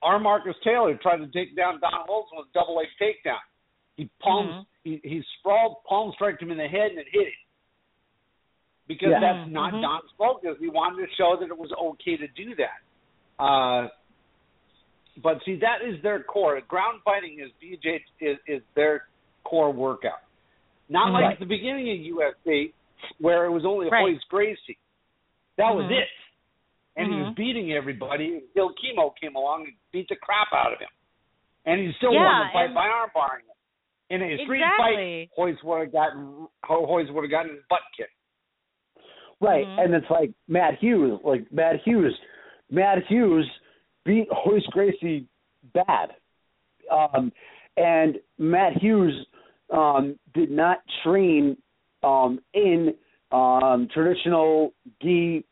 our Marcus Taylor tried to take down Don Wilson with a double leg takedown. He palms, he, he sprawled, palm striked him in the head and it hit him. Because Yeah. that's not Mhm. Don's focus. He wanted to show that it was okay to do that. Uh, but see, that is their core. Ground fighting is BJ is, is their core workout. Not Mhm. like at the beginning of UFC, where it was only Right. Royce Gracie. That was Mhm. it. And he was Mhm. beating everybody. Until Kimo came along and beat the crap out of him. And he still Yeah, won the fight and- by arm barring him. In a street Exactly. fight, Royce would have gotten Ho- would have gotten his butt kicked. Right, Mhm. and it's like Matt Hughes, like Matt Hughes, Matt Hughes beat Royce Gracie bad, um, and Matt Hughes um, did not train um, in um, traditional gi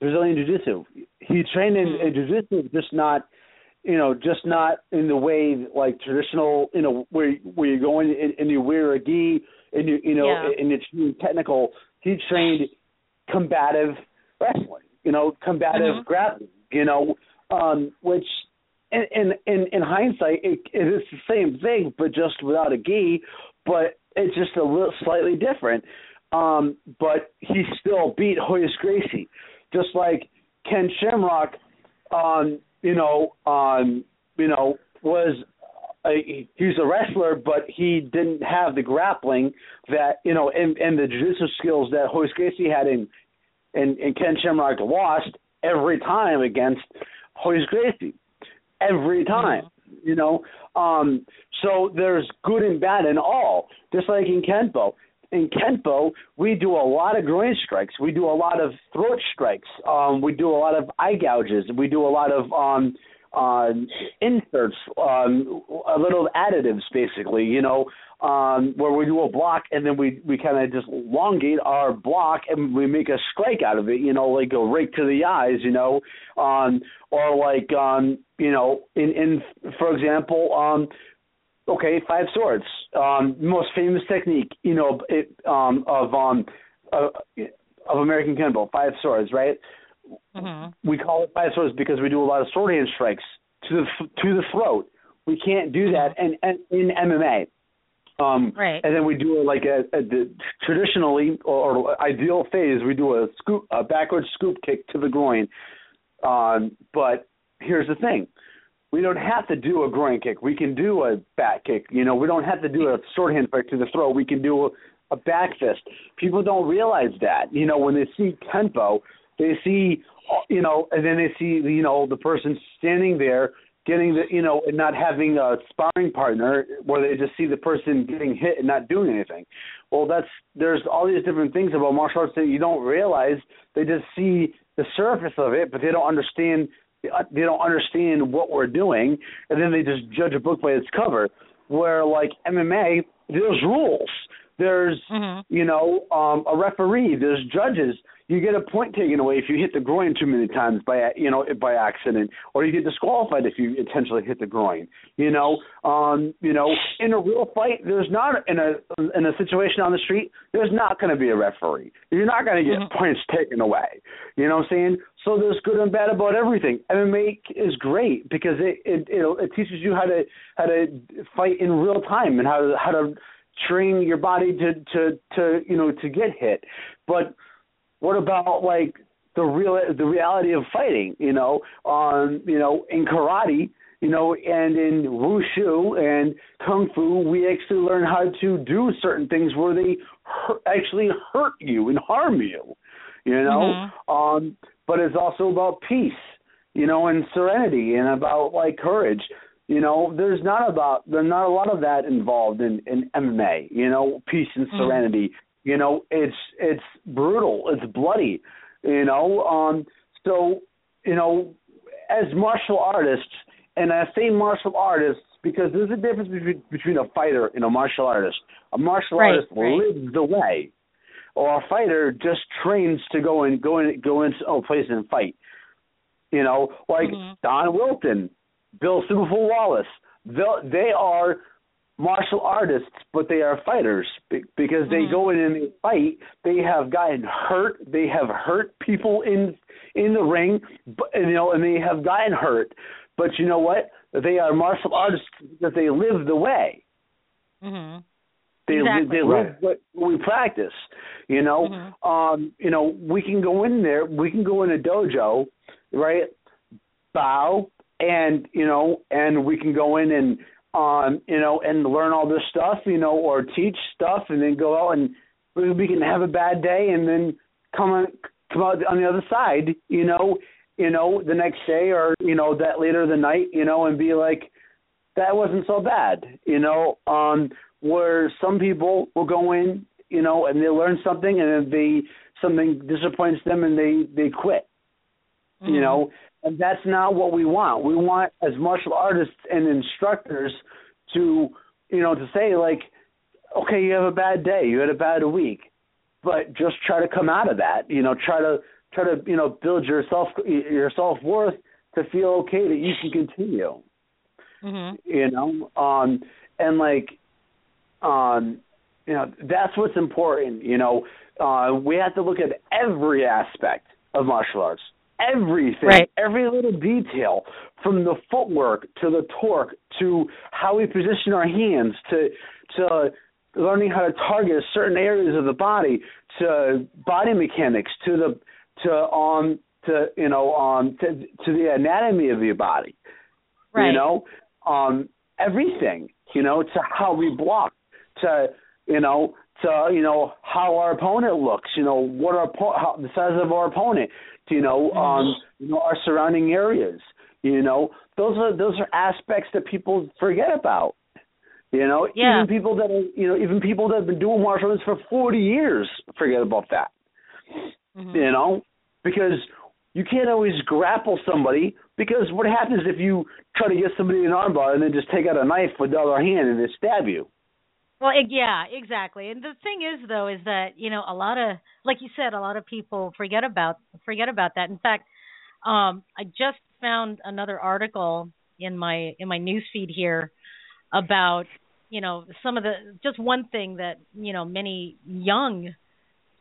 Brazilian Jiu-Jitsu. He trained in, in Jiu-Jitsu, just not, you know, just not in the way like traditional, you know, where where you go in and, and you wear a gi and you you know Yeah. and it's technical. He trained combative wrestling, you know, combative Mhm. grappling, you know, um, which in in in, in hindsight it, it is the same thing, but just without a gi, but it's just a little slightly different. Um, but he still beat Royce Gracie, just like Ken Shamrock, um, you know, um, you know, was a, he's a wrestler, but he didn't have the grappling that you know, and, and the jiu-jitsu skills that Royce Gracie had in, and, and Ken Shamrock lost every time against Royce Gracie, every time, you know. Um, so there's good and bad in all, just like in Kenpo. In Kenpo, we do a lot of groin strikes. We do a lot of throat strikes. Um, we do a lot of eye gouges. We do a lot of um, uh, inserts, um, a little additives, basically. You know, um, where we do a block and then we we kind of just elongate our block and we make a strike out of it. You know, like a rake to the eyes. You know, um, or like um, you know, in in for example, um, okay, five swords. Um, most famous technique, you know, it, um, of um, uh, of American Kenpo, five swords, right? Mm-hmm. We call it swords because we do a lot of sword hand strikes to the to the throat. We can't do that in in, in MMA. Um, right. And then we do a, like a, a the, traditionally or, or ideal phase, we do a scoop, a backward scoop kick to the groin. Um, but here's the thing: we don't have to do a groin kick. We can do a back kick. You know, we don't have to do a sword hand strike to the throat. We can do a, a back fist. People don't realize that. You know, when they see Kenpo, they see, you know, and then they see, you know, the person standing there getting the, you know, and not having a sparring partner where they just see the person getting hit and not doing anything. Well, that's there's all these different things about martial arts that you don't realize. They just see the surface of it, but they don't understand. They don't understand what we're doing, and then they just judge a book by its cover. Where like MMA, there's rules. There's you know um, a referee. There's judges. You get a point taken away if you hit the groin too many times by you know by accident, or you get disqualified if you intentionally hit the groin. You know, um, you know, in a real fight, there's not in a in a situation on the street. There's not going to be a referee. You're not going to get points taken away. You know what I'm saying? So there's good and bad about everything. MMA is great because it it it, it teaches you how to how to fight in real time and how to how to train your body to to to you know to get hit. But what about like the real the reality of fighting you know on you know in karate you know and in wushu and kung fu we actually learn how to do certain things where they hurt, actually hurt you and harm you you know? Um but it's also about peace you know and serenity and about like courage you know, there's not about there's not a lot of that involved in in MMA. You know, peace and serenity. You know, it's it's brutal. It's bloody. You know, um. So you know, as martial artists, and I say martial artists because there's a difference between between a fighter and a martial artist. A martial Right, artist right. lives the way, or a fighter just trains to go and go in go into a place and fight. You know, like Don Wilson, Bill Superfoot Wallace. They they are martial artists, but they are fighters be- because they go in and they fight. They have gotten hurt. They have hurt people in in the ring, but and, you know, and they have gotten hurt. But you know what? They are martial artists because they live the way. Mm-hmm. They Exactly. they live what we practice. You know, um, you know, we can go in there. We can go in a dojo, right? Bow and you know, and we can go in and um, you know, and learn all this stuff, you know, or teach stuff, and then go out and we can have a bad day and then come on come out on the other side, you know, you know, the next day or you know that later the night, you know, and be like, that wasn't so bad, you know. Um, where some people will go in, you know, and they learn something, and then they something disappoints them, and they they quit, you know. And that's not what we want. We want as martial artists and instructors to, you know, to say like, okay, you have a bad day, you had a bad week, but just try to come out of that. You know, try to try to you know build your self your self worth to feel okay that you can continue Mm-hmm. you know um and like um you know that's what's important you know uh we have to look at every aspect of martial arts everything Right. every little detail from the footwork to the torque to how we position our hands to to learning how to target certain areas of the body to body mechanics to the to um to you know um to to the anatomy of your body. You know? Um everything you know to how we block to you know to you know how our opponent looks you know what our oppo- how, the size of our opponent you know um you know our surrounding areas you know those are those are aspects that people forget about you know Yeah. even people that are you know even people that have been doing martial arts for 40 years forget about that Mm-hmm. you know because you can't always grapple somebody because what happens if you try to get somebody in an armbar and then just take out a knife with the other hand and then stab you? Well, yeah, exactly. And the thing is, though, is that you know a lot of, like you said, a lot of people forget about forget about that. In fact, um, I just found another article in my in my news feed here about you know some of the just one thing that you know many young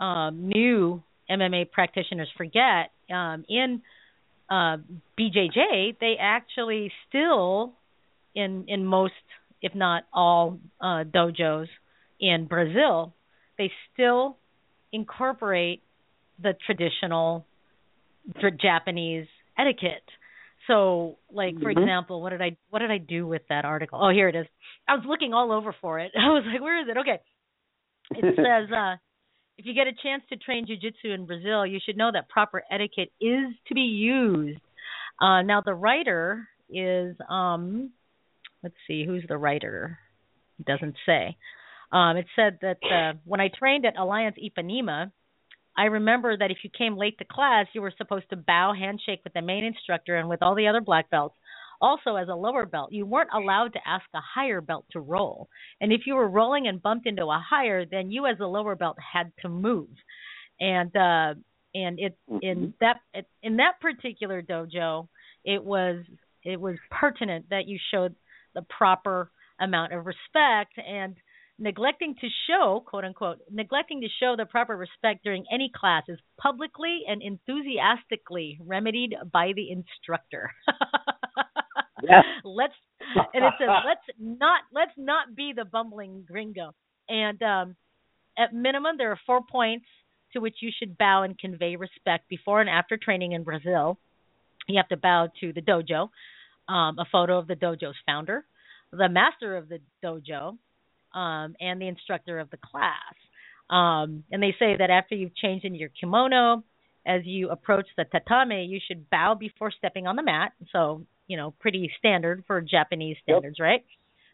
um, new MMA practitioners forget um, in uh, BJJ, they actually still in in most, if not all, uh, dojos in Brazil, they still incorporate the traditional Japanese etiquette. So, like for Mhm. example, what did I what did I do with that article? Oh, here it is. I was looking all over for it. I was like, where is it? Okay. It says uh if you get a chance to train jiu-jitsu in Brazil, you should know that proper etiquette is to be used. Uh now the writer is um let's see, who's the writer? It doesn't say. Um it said that uh when I trained at Alliance Ipanema, I remember that if you came late to class, you were supposed to bow, handshake with the main instructor and with all the other black belts. Also, as a lower belt, you weren't allowed to ask a higher belt to roll. And if you were rolling and bumped into a higher, then you as a lower belt had to move. And uh and it in that in that particular dojo, it was it was pertinent that you showed the proper amount of respect and neglecting to show quote unquote neglecting to show the proper respect during any class is publicly and enthusiastically remedied by the instructor. Let's and it says let's not let's not be the bumbling gringo. And um at minimum there are four points to which you should bow and convey respect before and after training in brazil. You have to bow to the dojo um, a photo of the dojo's founder the master of the dojo um, and the instructor of the class. Um, and they say that after you've changed into your kimono, as you approach the tatame, you should bow before stepping on the mat. So, you know, pretty standard for Japanese standards, right?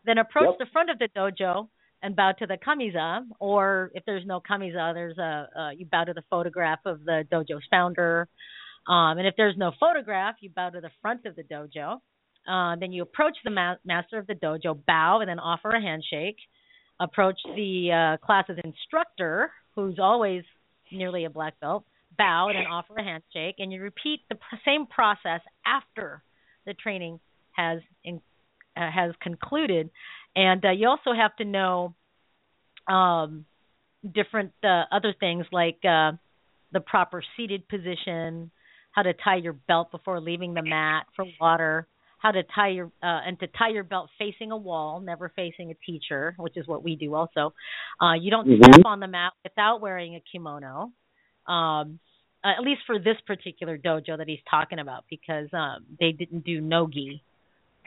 Then approach Yep. the front of the dojo and bow to the kamiza, or if there's no kamiza, there's a uh, you bow to the photograph of the dojo's founder. Um, and if there's no photograph, you bow to the front of the dojo. Uh, then you approach the ma- master of the dojo, bow, and then offer a handshake. Approach the uh, class's instructor, who's always nearly a black belt, bow, and then offer a handshake. And you repeat the same process after the training has in, uh, has concluded. And uh, you also have to know um, different uh, other things like uh, the proper seated position, how to tie your belt before leaving the mat for water, how to tie your uh, and to tie your belt facing a wall, never facing a teacher, which is what we do also. Uh, you don't Mhm. step on the mat without wearing a kimono. Um, uh, at least for this particular dojo that he's talking about, because um, they didn't do nogi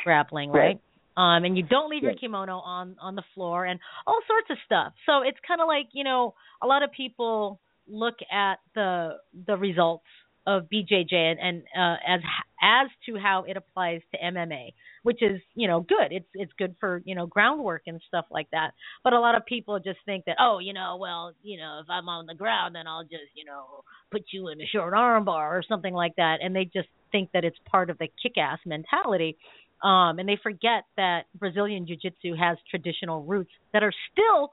grappling, right? Um, and you don't leave your kimono on on the floor, and all sorts of stuff. So it's kind of like you know, a lot of people look at the the results of BJJ and, and uh, as as to how it applies to MMA, which is you know good. It's it's good for you know groundwork and stuff like that. But a lot of people just think that oh you know well you know if I'm on the ground then I'll just you know put you in a short armbar or something like that, and they just think that it's part of the kick-ass mentality. Um, and they forget that Brazilian Jiu-Jitsu has traditional roots that are still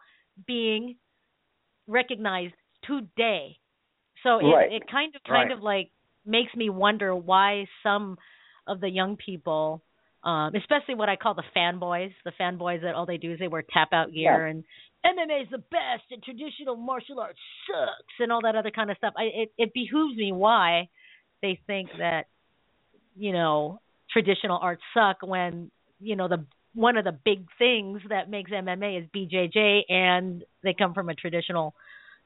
being recognized today. So it, Right. it kind of kind Right. of like makes me wonder why some of the young people, um, especially what I call the fanboys, the fanboys that all they do is they wear tap out gear Yeah. and MMA is the best and traditional martial arts sucks and all that other kind of stuff. I, it it behooves me why they think that you know traditional arts suck when you know the one of the big things that makes MMA is BJJ and they come from a traditional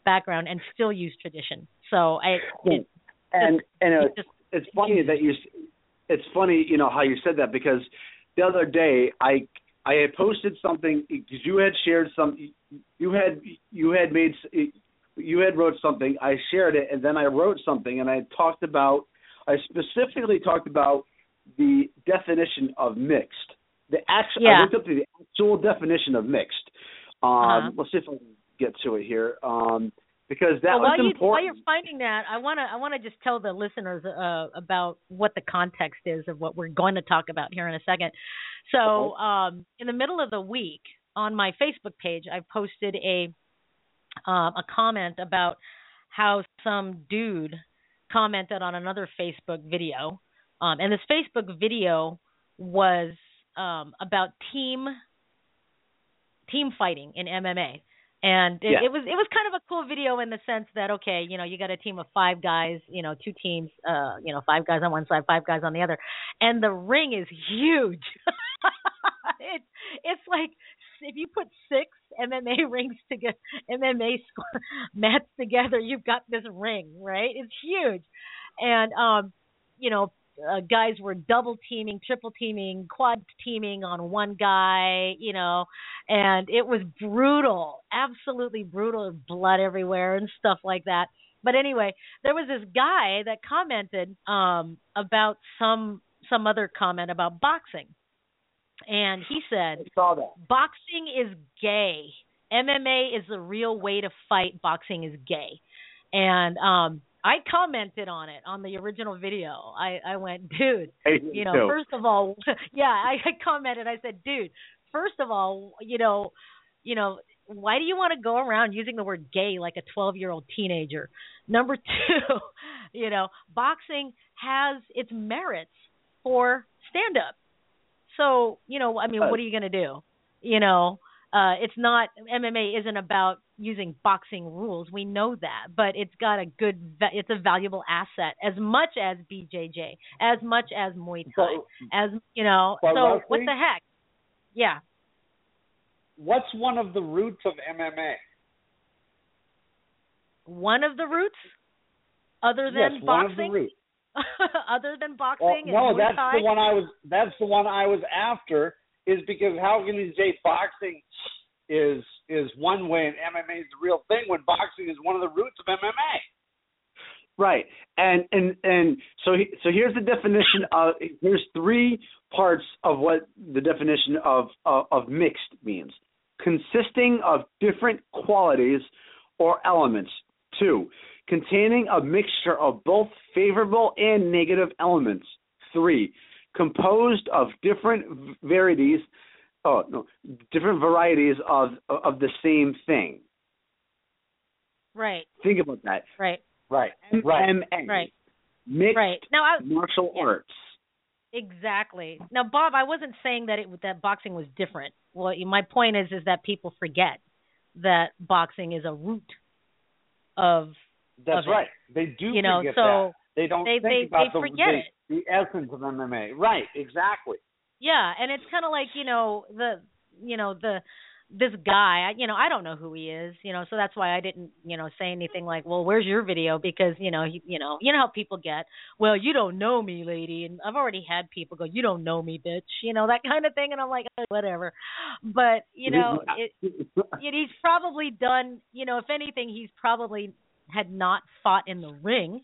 background and still use tradition. So I it, and and it it's, it's funny that you it's funny you know how you said that because the other day I I had posted something because you had shared some you had you had made you had wrote something I shared it and then I wrote something and I talked about I specifically talked about the definition of mixed. The actual I looked up the actual definition of mixed. Um Uh-huh. let's see if I can get to it here. Um because that well, was while you, important. While you're finding that, I want to I want to just tell the listeners uh, about what the context is of what we're going to talk about here in a second. So, um, in the middle of the week on my Facebook page, I posted a um, a comment about how some dude commented on another Facebook video, um, and this Facebook video was um, about team team fighting in MMA. And it, Yeah. it was it was kind of a cool video in the sense that okay, you know, you got a team of five guys, you know, two teams, uh, you know, five guys on one side, five guys on the other, and the ring is huge. it's it's like if you put six MMA rings together, MMA mats together, you've got this ring, right? It's huge, and um, you know, uh, guys were double teaming, triple teaming, quad teaming on one guy, you know, and it was brutal, absolutely brutal, blood everywhere and stuff like that. But anyway, there was this guy that commented um about some some other comment about boxing. And he said, saw that. "Boxing is gay. MMA is the real way to fight. Boxing is gay." And um I commented on it on the original video. I I went, "Dude, you know, first of all, yeah, I, I commented. I said, "Dude, first of all, you know, you know, why do you want to go around using the word gay like a 12-year-old teenager?" Number 2, you know, boxing has its merits for stand up. So, you know, I mean, what are you going to do? You know, uh it's not MMA isn't about using boxing rules. We know that, but it's got a good it's a valuable asset as much as BJJ, as much as Muay Thai, So- as you know. So what the heck? Yeah. What's one of the roots of MMA? One of the roots other than yes, one of the boxing roots. other than Well, boxing no, and Muay that's Thai? the one I was. That's the one I was after. Is because how can you say boxing is is one way and MMA is the real thing when boxing is one of the roots of MMA? Right, and and and so he, so here's the definition of here's three parts of what the definition of of, of mixed means: consisting of different qualities or elements. Two, containing a mixture of both favorable and negative elements. Three, composed of different varieties. Oh no, different varieties of of the same thing. Right, Think about that. right, Right, right, MMA. right. Mixed Right. Now I martial arts. Exactly. Now, Bob, I wasn't saying that it that boxing was different. Well, my point is is that people forget that boxing is a root of That's of it. right. They do You know, forget so that. They don't they- think they- about they the, forget the, the essence of MMA. Right, exactly. Yeah, and it's kind of like you know the you know the this guy. You know, I don't know who he is. You know, so that's why I didn't you know say anything like, well, where's your video? Because you know he, you know you know how people get. Well, you don't know me, lady, and I've already had people go, you don't know me, bitch. You know that kind of thing, and I'm like, "Oh, whatever. But you know, it, it, he's probably done. You know, if anything, he's probably had not fought in the ring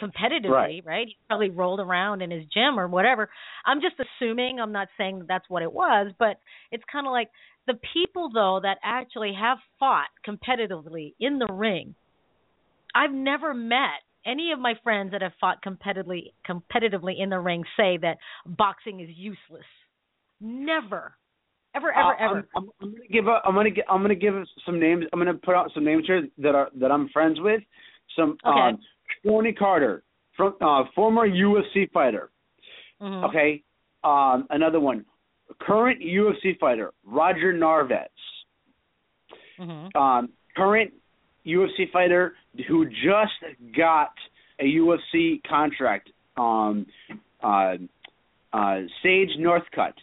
competitively, Right. He probably rolled around in his gym or whatever. I'm just assuming. I'm not saying that that's what it was, but it's kind of like the people though that actually have fought competitively in the ring. I've never met any of my friends that have fought competitively competitively in the ring say that boxing is useless. Never. Ever ever Uh, ever. I'm, I'm, I'm gonna give a, I'm gonna gi- I'm gonna give some names. I'm gonna put out some names here that are that I'm friends with. Some Okay. um, Tony Carter, from uh, former UFC fighter. Mhm. Okay. Um, another one, current UFC fighter Roger Narvaez. Mhm. Um, current UFC fighter who just got a UFC contract. Um, uh, uh, Sage Northcutt.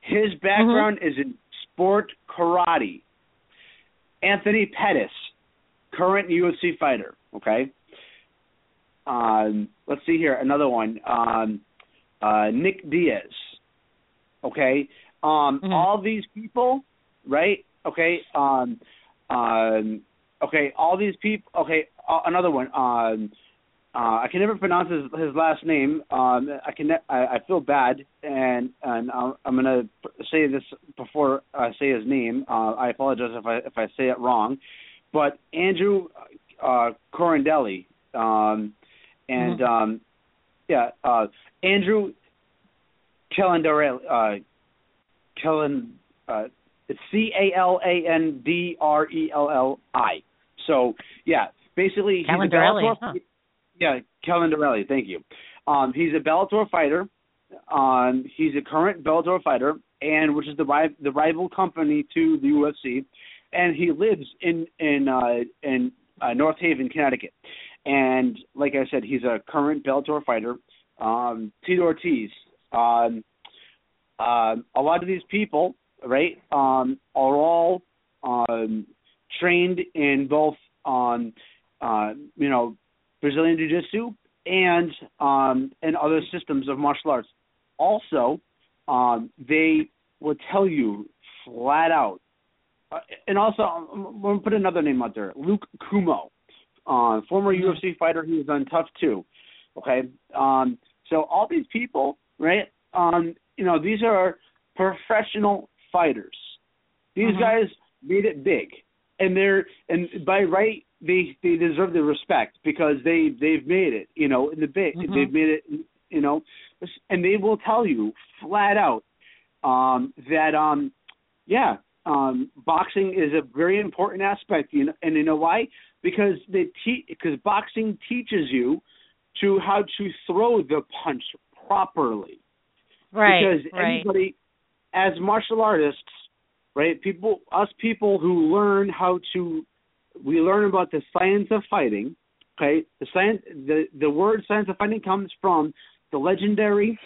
His background is in sport karate. Anthony Pettis, current UFC fighter. Okay. Um, let's see here. Another one. Um, uh, Nick Diaz. Okay. Um, All these people, right? Okay. Um, um, okay. All these people. Okay. Uh, another one. Um, uh, I can never pronounce his, his last name. Um, I can. Ne- I, I feel bad, and and I'm, I'm gonna say this before I say his name. Uh, I apologize if I if I say it wrong, but Andrew uh, Corandelli, um, and Mhm. um, yeah, uh, Andrew Calandrelli. Uh, Calen, uh, it's C A L A N D R E L L I. So yeah, basically he's a Bellator. huh. Yeah, Calandrelli. Thank you. Um, he's a Bellator fighter. Um, he's a current Bellator fighter, and which is the the rival company to the UFC, and he lives in in uh, in uh, North Haven, Connecticut. And like I said, he's a current Bellator fighter. Um, Tito Ortiz. Um, um, a lot of these people, right, um, are all um, trained in both, um, uh, you know, Brazilian Jiu-Jitsu and um, and other systems of martial arts. Also, um, they will tell you flat out. Uh, and also, um, I'm going to put another name out there: Luke Kumo, uh, former UFC fighter. He was on Tough too. Okay, um, so all these people, right? Um, you know, these are professional fighters. These Mhm. guys made it big, and they're and by right they they deserve the respect because they they've made it. You know, in the big Mhm. they've made it. You know, and they will tell you flat out um, that um, yeah, um, boxing is a very important aspect. You know, and you know why? Because they te- because boxing teaches you to how to throw the punch properly Right. because right. anybody as martial artists right people us people who learn how to we learn about the science of fighting okay the science the the word science of fighting comes from the legendary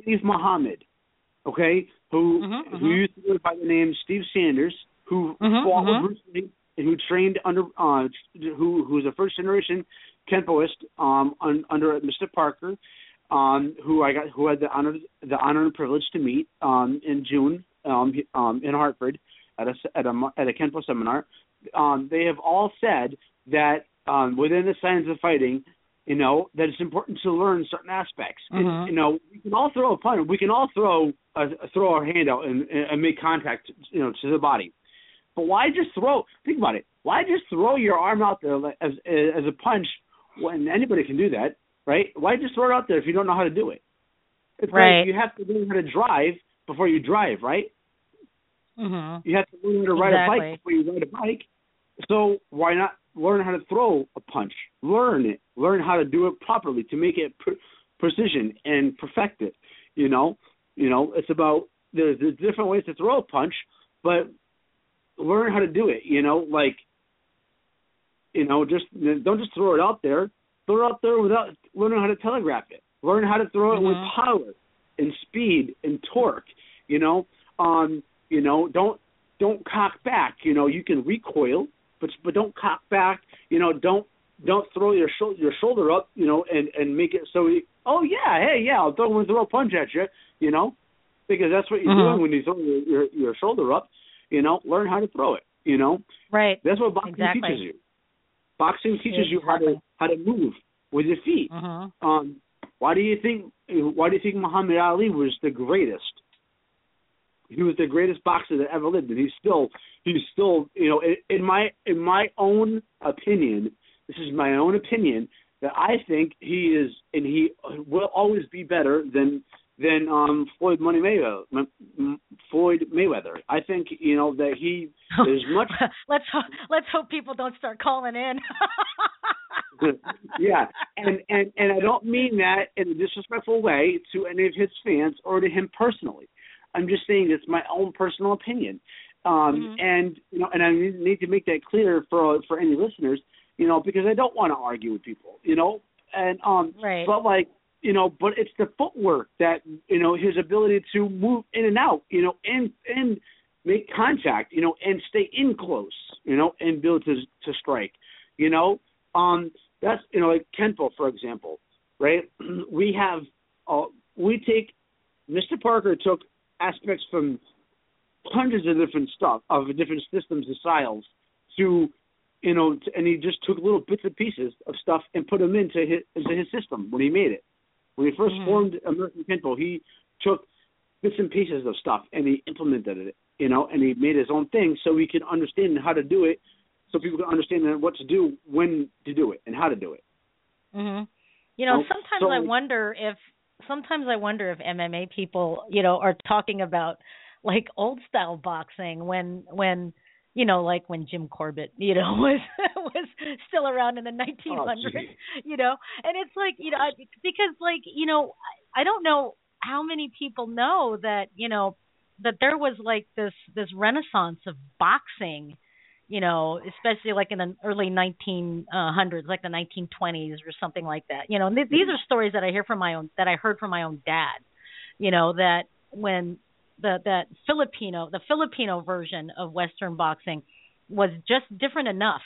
steve muhammad okay who Mhm, who mhm. used to go by the name steve sanders who Mhm, fought with bruce lee who trained under uh who who's a first generation kenpoist um un, under mr parker um, who I got who had the honor the honor and privilege to meet um, in June um, um, in Hartford at a at a at a Kenpo seminar. Um, they have all said that um, within the science of fighting, you know, that it's important to learn certain aspects. It- Mhm. you know, we can all throw a punch. We can all throw a, throw our hand out and, and make contact, you know, to the body. But why just throw? Think about it. Why just throw your arm out there as as a punch when anybody can do that, right? Why just throw it out there if you don't know how to do it? It's Right. like you have to learn how to drive before you drive, right? Mhm. You have to learn how to ride a bike before you ride a bike. So why not learn how to throw a punch? Learn it. Learn how to do it properly to make it pre- precision and perfect it. You know, you know, it's about there's, there's different ways to throw a punch, but learn how to do it. You know, like you know, just don't just throw it out there. Throw it out there without learning how to telegraph it. Learn how to throw it with Mhm. power and speed and torque. You know, um, you know, don't don't cock back. You know, you can recoil, but but don't cock back. You know, don't don't throw your shoulder your shoulder up. You know, and and make it so. You, oh yeah, hey yeah, I'll throw throw a punch at you. You know, because that's what you're Mhm. doing when you throw your, your your shoulder up. You know, learn how to throw it. You know, Right. that's what boxing Exactly. teaches you. Boxing teaches you how to how to move with your feet. Mhm. Um, why do you think why do you think Muhammad Ali was the greatest? He was the greatest boxer that ever lived, and he's still he's still you know in, in my in my own opinion, this is my own opinion that I think he is and he will always be better than than um Floyd Money Mayweather. M- Floyd Mayweather. I think you know that he is much let's ho- let's hope people don't start calling in. yeah, and and and I don't mean that in a disrespectful way to any of his fans or to him personally. I'm just saying it's my own personal opinion, um, Mhm. and you know, and I need need to make that clear for for any listeners, you know, because I don't want to argue with people, you know, and um, Right. but like you know, but it's the footwork that you know his ability to move in and out, you know, and and make contact, you know, and stay in close, you know, and build to to strike, you know. Um, that's you know, like Kenpo, for example, right? we have uh, we take Mr. Parker took aspects from hundreds of different stuff of different systems and styles to you know, and he just took little bits and pieces of stuff and put them into his into his system when he made it. When he 1st Mhm. formed American Kenpo, he took bits and pieces of stuff and he implemented it, you know, and he made his own thing so he could understand how to do it so people can understand what to do, when to do it, and how to do it. Mhm. You know, Oh, sometimes so- I wonder if sometimes I wonder if MMA people, you know, are talking about like old style boxing when when you know, like when Jim Corbett, you know, was was still around in the 1900s, gee. you know. And it's like, you know, I, because like, you know, I I don't know how many people know that, you know, that there was like this this renaissance of boxing you know, especially like in the early 1900s, like the 1920s or something like that. You know, and th- these mm-hmm. are stories that I hear from my own that I heard from my own dad. You know, that when the that Filipino, the Filipino version of Western boxing was just different enough.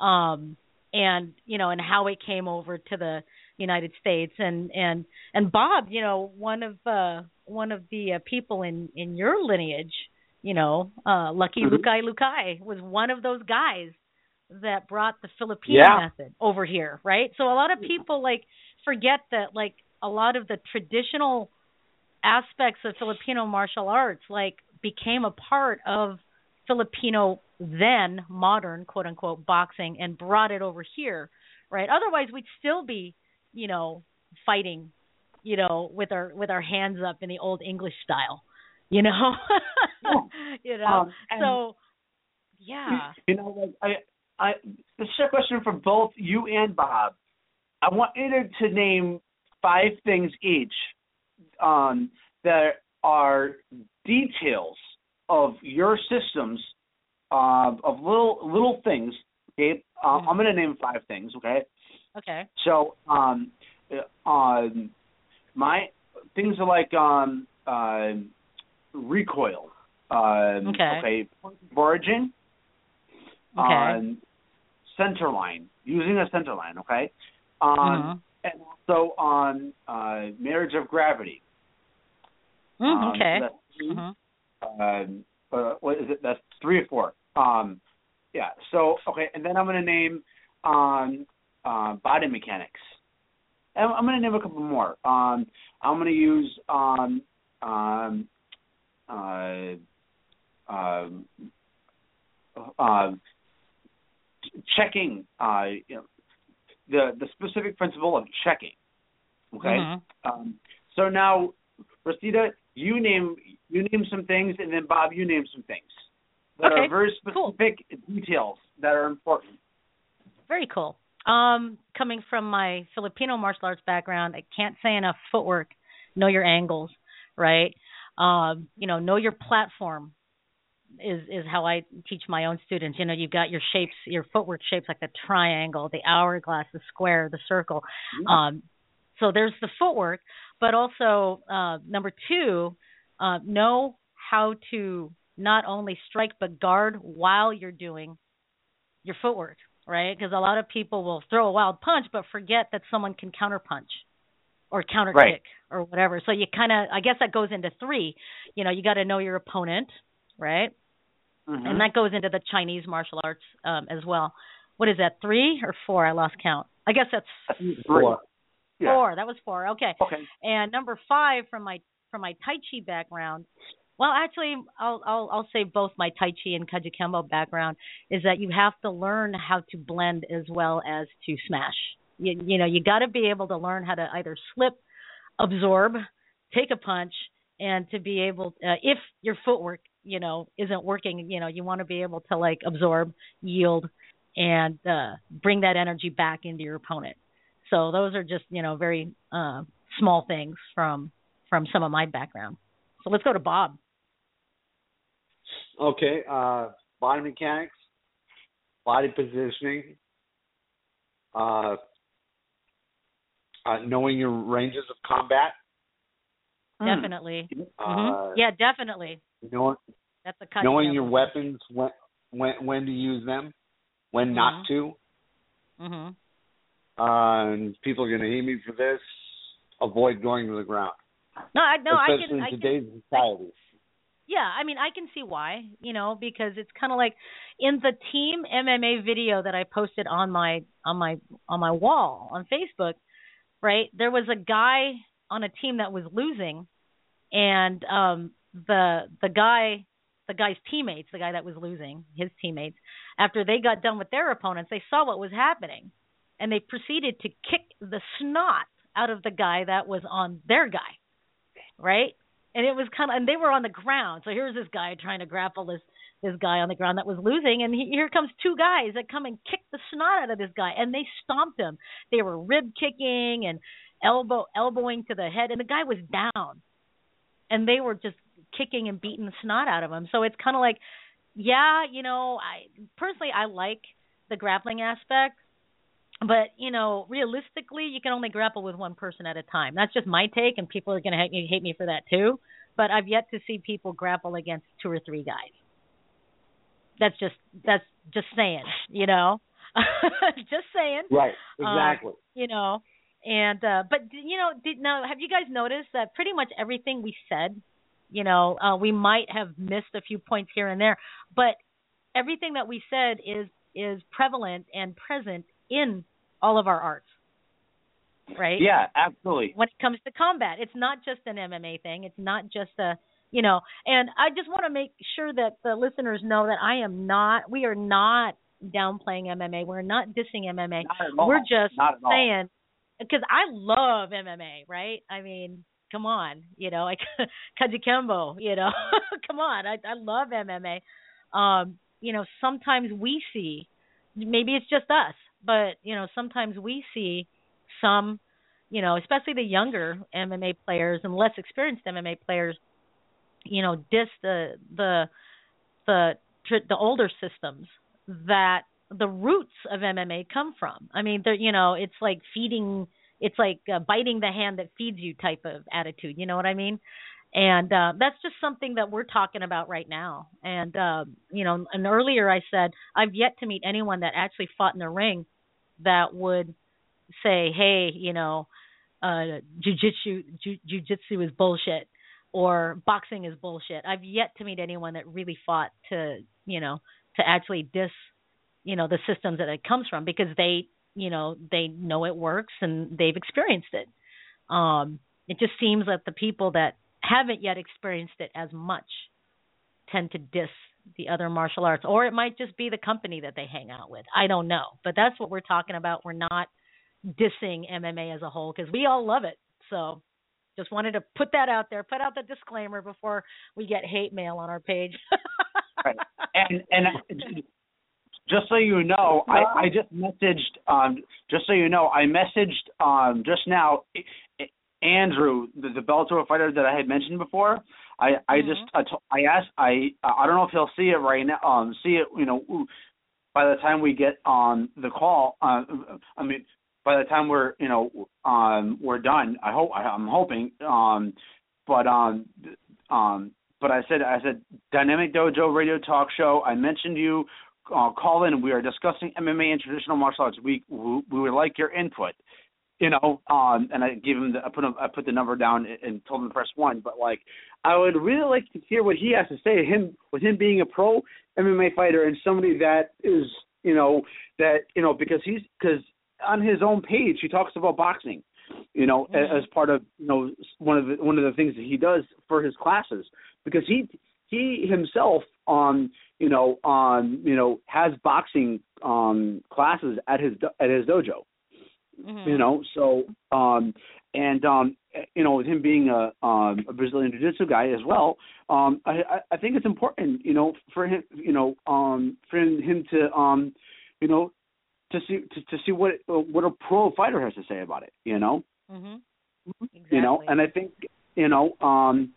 Um and you know, and how it came over to the United States and and and Bob, you know, one of uh one of the uh, people in in your lineage, you know, uh Lucky Mhm. Lucaylucay was one of those guys that brought the Filipino Yeah. method over here, right? So a lot of people like forget that like a lot of the traditional aspects of Filipino martial arts like became a part of Filipino then modern quote unquote boxing and brought it over here, right? Otherwise we'd still be, you know, fighting, you know, with our with our hands up in the old English style, you know. you know. Um, so yeah. You know, like I, I, this is a question for both you and Bob. I want you to, to name five things each um, that are details of your systems uh, of little little things. Okay, uh, I'm going to name five things. Okay, Okay. so um, uh, um, my things are like um, uh, recoil. Um, Okay. Okay. Origin. Okay. Um, center line. Using a center line. Okay. Um, Mhm. And also on uh, marriage of gravity. Mm, Um, okay. so that's three. Mhm. Um, uh, what is it? That's three or four. Um, yeah. So okay, and then I'm going to name um, uh, body mechanics. And I'm going to name a couple more. Um, I'm going to use um, um, uh, um, uh, checking. Uh, you know, the the specific principle of checking. Okay. Mhm. Um, so now, Rosita, you name you name some things, and then Bob, you name some things that Okay, are very specific details that are important. Very cool. Um, coming from my Filipino martial arts background, I can't say enough footwork. Know your angles, right? Um, you know, know your platform is is how I teach my own students. You know, you've got your shapes, your footwork shapes like the triangle, the hourglass, the square, the circle. Um, so there's the footwork, but also uh, number two, uh, know how to not only strike but guard while you're doing your footwork, right? Because a lot of people will throw a wild punch but forget that someone can counter punch or counter kick Right. or whatever. So you kind of, I guess that goes into three. You know, you got to know your opponent, right? Mhm. And that goes into the Chinese martial arts um, as well. What is that? Three or four? I lost count. I guess that's Four. Yeah. Four. That was four. Okay. Okay. And number five from my from my Tai Chi background. Well, actually, I'll I'll I'll say both my Tai Chi and Kajukenbo background is that you have to learn how to blend as well as to smash. You you know you got to be able to learn how to either slip, absorb, take a punch, and to be able uh, if your footwork you know isn't working, you know you want to be able to like absorb, yield, and uh bring that energy back into your opponent. So those are just you know very uh, small things from from some of my background. So let's go to Bob. Okay, uh, body mechanics, body positioning, uh, uh, knowing your ranges of combat. Definitely. Uh, hmm Yeah, definitely. Knowing, That's a knowing your weapons, when when when to use them, when not to. hmm Uh, and people are going to hate me for this. Avoid going to the ground, No, I no, I especially can. I in can today's society. Yeah, I mean, I can see why, you know, because it's kind of like in the team MMA video that I posted on my on my on my wall on Facebook, right? There was a guy on a team that was losing and um the the guy the guy's teammates, the guy that was losing, his teammates, after they got done with their opponents, they saw what was happening, and they proceeded to kick the snot out of the guy that was on their guy, right? And it was kind of, and they were on the ground. So here's this guy trying to grapple this this guy on the ground that was losing, and he, here comes two guys that come and kick the snot out of this guy, and they stomped him. They were rib kicking and elbow elbowing to the head, and the guy was down, and they were just kicking and beating the snot out of him. So it's kind of like, yeah, you know, I personally I like the grappling aspect, but you know, realistically, you can only grapple with one person at a time. That's just my take, and people are going to hate me, hate me for that too. But I've yet to see people grapple against two or three guys. That's just that's just saying, you know, just saying. Right. Um, Exactly. you know, and uh but you know, did now have you guys noticed that pretty much everything we said, you know, uh we might have missed a few points here and there, but everything that we said is is prevalent and present in all of our arts. Right? Yeah, absolutely. When it comes to combat, it's not just an MMA thing. It's not just a you know, and I just want to make sure that the listeners know that I am not we are not downplaying MMA. We're not dissing MMA. Not. We're just Not at all. saying because I love MMA, right? I mean, come on, you know, like Kajukenbo, you know, come on, I I love MMA. Um, you know, sometimes we see, maybe it's just us, but you know, sometimes we see some, you know, especially the younger MMA players and less experienced MMA players, you know, diss the the the the older systems that the roots of MMA come from. I mean, they're you know, it's like feeding, it's like uh, biting the hand that feeds you type of attitude. You know what I mean? And uh, that's just something that we're talking about right now. And uh, you know, and earlier I said I've yet to meet anyone that actually fought in the ring that would say, "Hey, you know, uh, jujitsu ju- jujitsu is bullshit." Or boxing is bullshit. I've yet to meet anyone that really fought to, you know, to actually diss you know the systems that it comes from because they you know they know it works and they've experienced it um it just seems that the people that haven't yet experienced it as much tend to diss the other martial arts or it might just be the company that they hang out with i don't know but that's what we're talking about we're not dissing mma as a whole because we all love it so just wanted to put that out there put out the disclaimer before we get hate mail on our page Right. And and just so you know, I, I just messaged. Um, just so you know, I messaged um, just now Andrew, the, the Bellator fighter that I had mentioned before. I I just I, to, I asked I I don't know if he'll see it right now. Um, see it you know by the time we get on the call. Uh, I mean by the time we're you know um we're done. I hope I, I'm hoping. Um, but um um but I said I said Dynamic Dojo Radio Talk Show. I mentioned you. Uh, call in. We are discussing MMA and traditional martial arts. We we, we would like your input. You know, um, and I gave him the, I put him, I put the number down and, and told him to press one. But like, I would really like to hear what he has to say. Him with him being a pro MMA fighter and somebody that is you know that you know because he's because on his own page he talks about boxing you know, mm-hmm. as part of you know one of the one of the things that he does for his classes because he he himself um you know um you know has boxing um classes at his at his dojo mm-hmm. you know so um and um you know with him being a um a Brazilian jiu-jitsu guy as well um I I think it's important you know for him you know um for him to um you know to see to, to see what what a pro fighter has to say about it you know mhm exactly. you know and i think you know um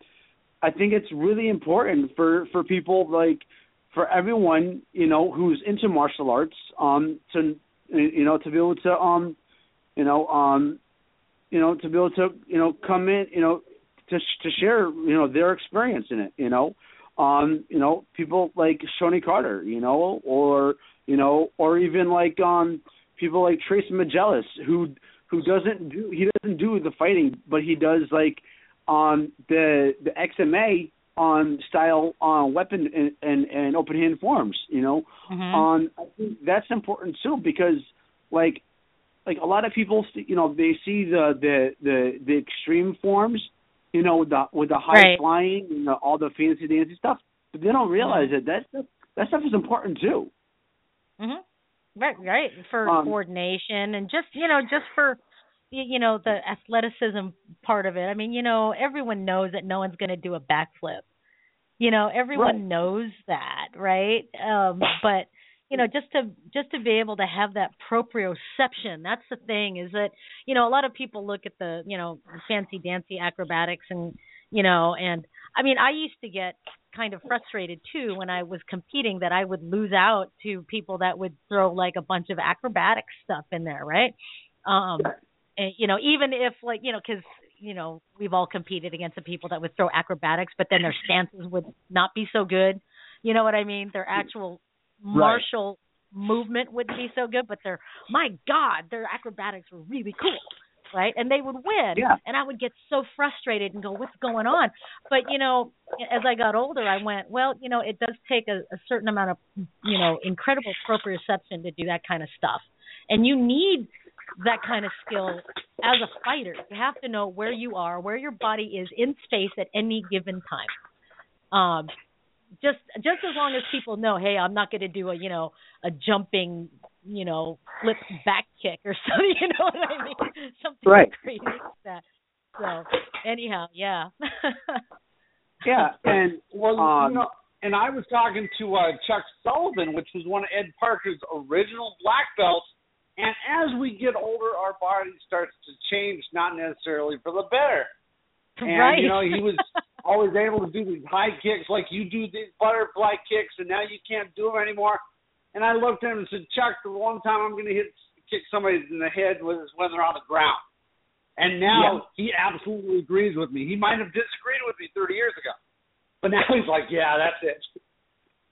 i think it's really important for for people like for everyone you know who's into martial arts um to you know to be able to um you know um you know to be able to you know come in you know to to share you know their experience in it you know um you know people like Shonie Carter you know or you know or even like um people like Trace Magellis who who doesn't do he doesn't do the fighting, but he does like on the the XMA on style on weapon and, and and open hand forms. You know, Mhm. on I think that's important too because like like a lot of people you know they see the the the the extreme forms you know with the with the high Right. flying and the, all the fancy dancy stuff but they don't realize that that stuff, that stuff is important too Mhm. Right, right. For Um, coordination and just you know, just for you know the athleticism part of it. I mean, you know, everyone knows that no one's going to do a backflip. You know, everyone Right. knows that, right? Um, but you know, just to just to be able to have that proprioception. That's the thing is that you know a lot of people look at the you know fancy dancy acrobatics and you know and I mean I used to get kind of frustrated too when I was competing that I would lose out to people that would throw like a bunch of acrobatic stuff in there, right? Um and, you know, even if like, you know, cuz you know, we've all competed against the people that would throw acrobatics but then their stances would not be so good. You know what I mean? Their actual martial movement wouldn't be so good, but their my god, their acrobatics were really cool. Right? And they would win. Yeah. And I would get so frustrated and go, What's going on? But you know, as I got older I went, Well, you know, it does take a, a certain amount of you know, incredible proprioception to do that kind of stuff. And you need that kind of skill as a fighter. You have to know where you are, where your body is in space at any given time. Um just just as long as people know, hey, I'm not going to do a you know a jumping you know flip back kick or something. You know what I mean? Something Right. crazy like that. So anyhow, yeah. Yeah, and Well, um, you know, and I was talking to uh, Chuck Sullivan, which was one of Ed Parker's original black belts. And as we get older, our body starts to change, not necessarily for the better. And Right. you know, he was always able to do these high kicks like you do these butterfly kicks, and now you can't do them anymore. And I looked at him and said, Chuck, the one time I'm going to hit kick somebody in the head was when they're on the ground. And now he absolutely agrees with me. He might have disagreed with me 30 years ago, but now he's like, yeah, that's it.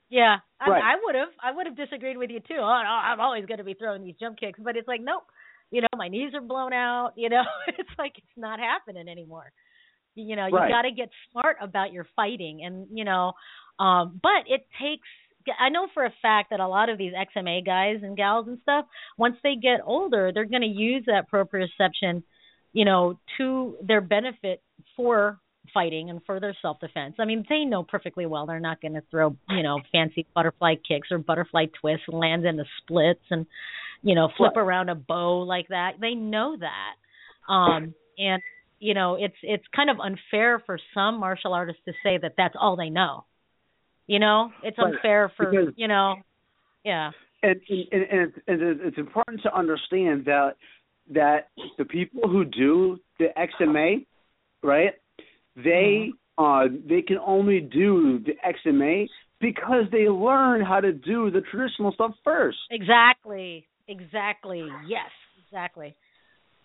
Yeah, I, Right. I would have. I would have disagreed with you too. Oh, I'm always going to be throwing these jump kicks, but it's like, nope. You know, my knees are blown out. You know, it's like it's not happening anymore. You know, you Right. got to get smart about your fighting, and you know, um, but it takes. I know for a fact that a lot of these XMA guys and gals and stuff, once they get older, they're going to use that proprioception, you know, to their benefit for fighting and for their self defense. I mean, they know perfectly well they're not going to throw, you know, fancy butterfly kicks or butterfly twists and land into splits and, you know, flip around a bow like that. They know that. Um and you know, it's it's kind of unfair for some martial artists to say that that's all they know. You know, it's unfair for, Because- you know, yeah. and and, and it's, and it's it's important to understand that that the people who do the XMA, right? They uh they can only do the XMA because they learn how to do the traditional stuff first. Exactly. Exactly. Yes. Exactly.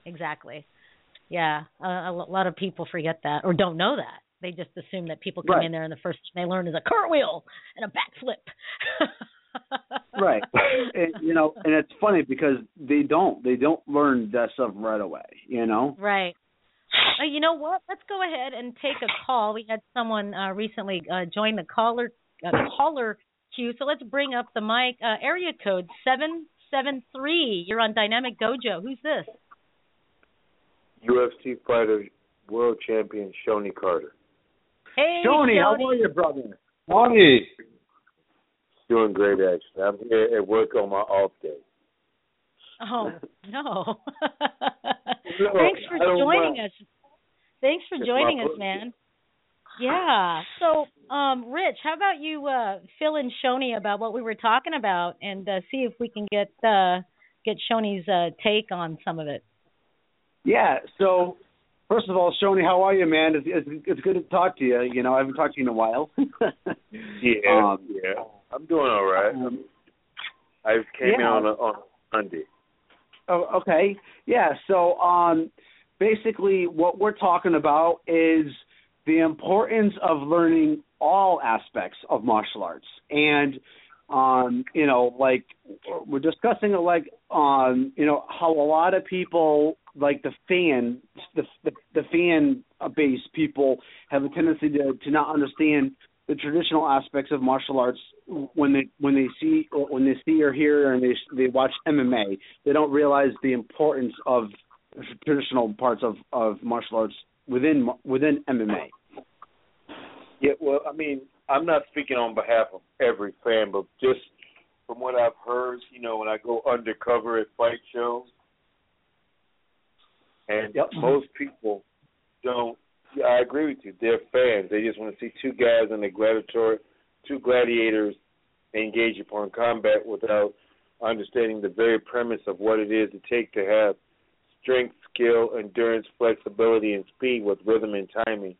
Exactly. Yeah. A, a lot of people forget that or don't know that. They just assume that people come Right. in there and the first thing they learn is a cartwheel and a backflip. right and, you know and it's funny because they don't they don't learn that stuff right away you know Right. Uh, you know what? Let's go ahead and take a call. We had someone uh, recently uh, join the caller uh, caller queue, so let's bring up the mic. Uh, area code seven seven three. You're on Dynamic Dojo. Who's this? UFC fighter, world champion Shonie Carter. Hey, Shonie, how are you brother Tony. Doing great, actually. I'm here at work on my off day. Oh no! No, Thanks for joining mind. us. Thanks for It's joining us, pleasure. man. Yeah. So, um, Rich, how about you uh, fill in Shoni about what we were talking about and uh, see if we can get uh, get Shonie's uh, take on some of it. Yeah so first of all Shonie, how are you man it's, it's it's good to talk to you you know i haven't talked to you in a while Yeah, Um, yeah. I'm doing all right. I'm- I came in on a, on Sunday. Oh, okay. Yeah. So, um, basically, what we're talking about is the importance of learning all aspects of martial arts, and um, you know, like we're discussing it, like um, you know, how a lot of people, like the fan, the the, the fan base people, have a tendency to to not understand the traditional aspects of martial arts when they when they see or when they see or hear and they they watch MMA. They don't realize the importance of traditional parts of of martial arts within within MMA. Yeah, well, I mean, I'm not speaking on behalf of every fan, but just from what I've heard, you know, when I go undercover at fight shows, and Yep. most people don't. Yeah, I agree with you. They're fans. They just want to see two guys in the gladiator, two gladiators engage upon combat without understanding the very premise of what it is to take to have strength, skill, endurance, flexibility, and speed with rhythm and timing,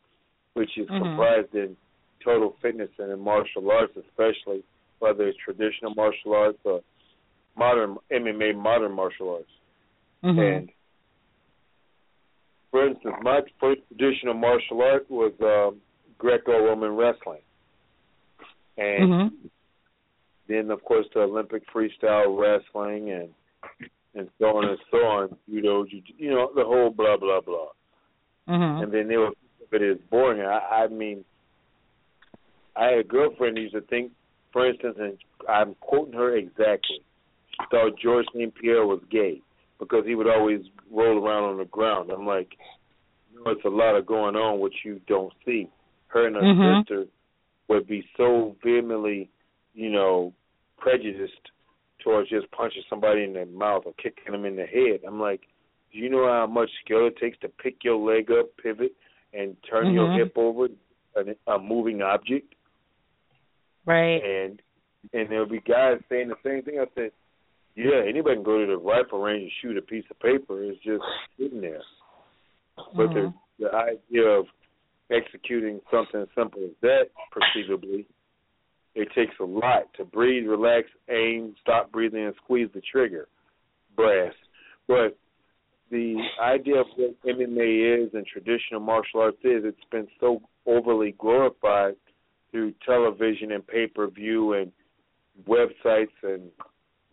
which is Mhm. comprised in total fitness and in martial arts, especially whether it's traditional martial arts or modern MMA, modern martial arts. Mhm. And for instance, my first traditional martial art was um, Greco-Roman wrestling, and Mhm. then of course the Olympic freestyle wrestling and and so on and so on. You know, you, you know the whole blah blah blah. Mhm. And then they were, but it's boring. I, I mean, I had a girlfriend who used to think, for instance, and I'm quoting her exactly. She thought George St. Pierre was gay because he would always roll around on the ground. I'm like, no, it's a lot of going on which you don't see. Her and her Mhm. sister would be so vehemently, you know, prejudiced towards just punching somebody in the mouth or kicking them in the head. I'm like, do you know how much skill it takes to pick your leg up, pivot, and turn your Mhm. hip over, a, a moving object? Right. And and there'll be guys saying the same thing. I said, yeah, anybody can go to the rifle range and shoot a piece of paper. It's just sitting there. But the mm-hmm. the idea of executing something as simple as that perceivably, it takes a lot to breathe, relax, aim, stop breathing, and squeeze the trigger. Brass. But the idea of what MMA is and traditional martial arts is, it's been so overly glorified through television and pay per view and websites and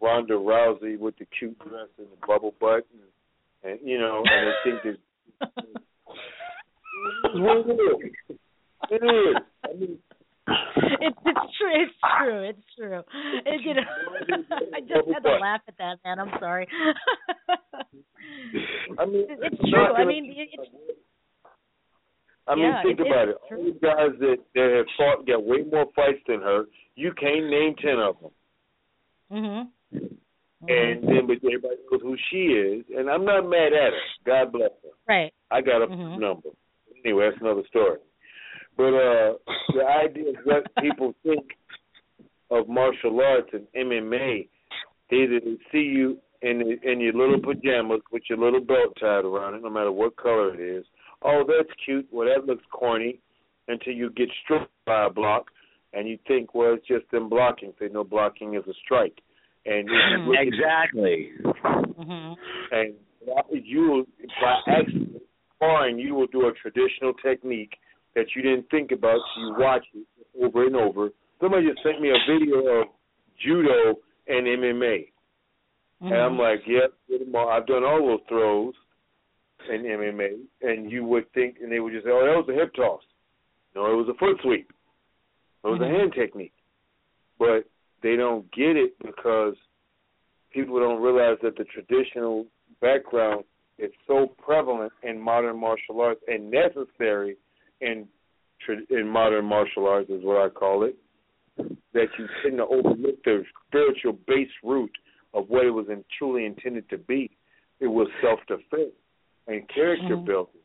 Ronda Rousey with the cute dress and the bubble butt and, and you know, and I think that it is. It is. I mean, it's it's true. It's true. It's true. It, you know, I just had to laugh at that, man. I'm sorry. I mean, it's not true. I mean, it's I mean, Yeah, think it- about it. it's All the guys that that have fought got way more fights than her. You can't name ten of them. mhm. And then, but everybody knows who she is, and I'm not mad at her. God bless her. Right. I got a Mhm. number. Anyway, that's another story. But uh the idea of what people think of martial arts and MMA, they either see you in in your little pajamas with your little belt tied around it, no matter what color it is. Oh, that's cute. Well, that looks corny. Until you get struck by a block, and you think, well, it's just them blocking. Say no blocking is a strike. And if you look at- Exactly. Mm-hmm. and you by accident sparring you will do a traditional technique that you didn't think about so you watch it over and over somebody just sent me a video of judo and mma and i'm like yep did i've done all those throws in mma and you would think and they would just say oh that was a hip toss no it was a foot sweep it was a mm-hmm. hand technique but they don't get it because people don't realize that the traditional background is so prevalent in modern martial arts and necessary in in modern martial arts is what I call it. That you tend to overlook the spiritual base root of what it was in, truly intended to be. It was self defense and character Mhm. building,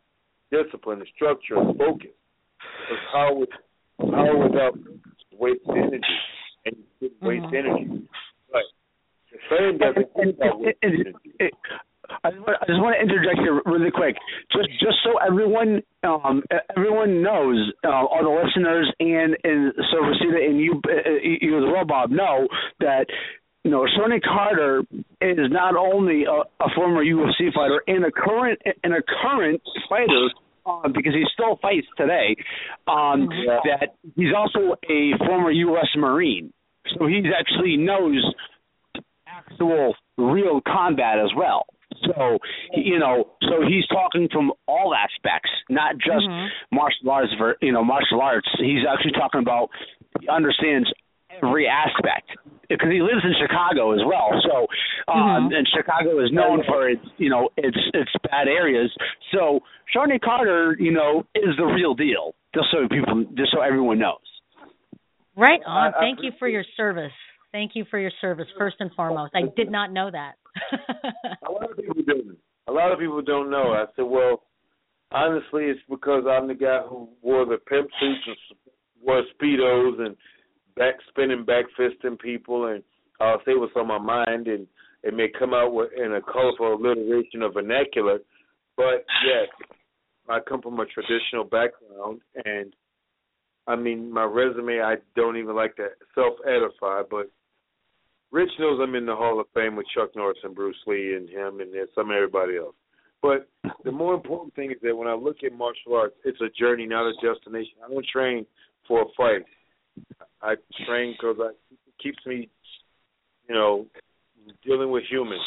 discipline, and structure, and focus. Because how would power without waste energy, and you shouldn't waste Mhm. energy. But the fan doesn't think about waste energy. I just, want, I just want to interject here really quick, just just so everyone um, everyone knows, uh, all the listeners and and so Rosita and you uh, you as well, Bob, know that you know Shonie Carter is not only a, a former UFC fighter and a current and a current fighter. Uh, because he still fights today, um, that he's also a former U.S. Marine, so he actually knows actual real combat as well. So you know, so he's talking from all aspects, not just martial arts. For you know, martial arts. He's actually talking about he understands every aspect because he lives in Chicago as well. So, um, and Chicago is known for its you know its its bad areas. So, Shonie Carter, you know, is the real deal. Just so people, just so everyone knows. Right on. Thank you for your service. Thank you for your service, first and foremost. I did not know that. a lot of people don't. A lot of people don't know. I said, well, honestly, it's because I'm the guy who wore the pimp suits and wore speedos and back spinning, back fisting people, and I'll say what's on my mind, and it may come out with, in a colorful alliteration of vernacular, but yes, I come from a traditional background, and I mean, my resume, I don't even like to self edify, but Rich knows I'm in the Hall of Fame with Chuck Norris and Bruce Lee and him and some everybody else. But the more important thing is that when I look at martial arts, it's a journey, not a destination. I don't train for a fight. I train because it keeps me, you know, dealing with humans.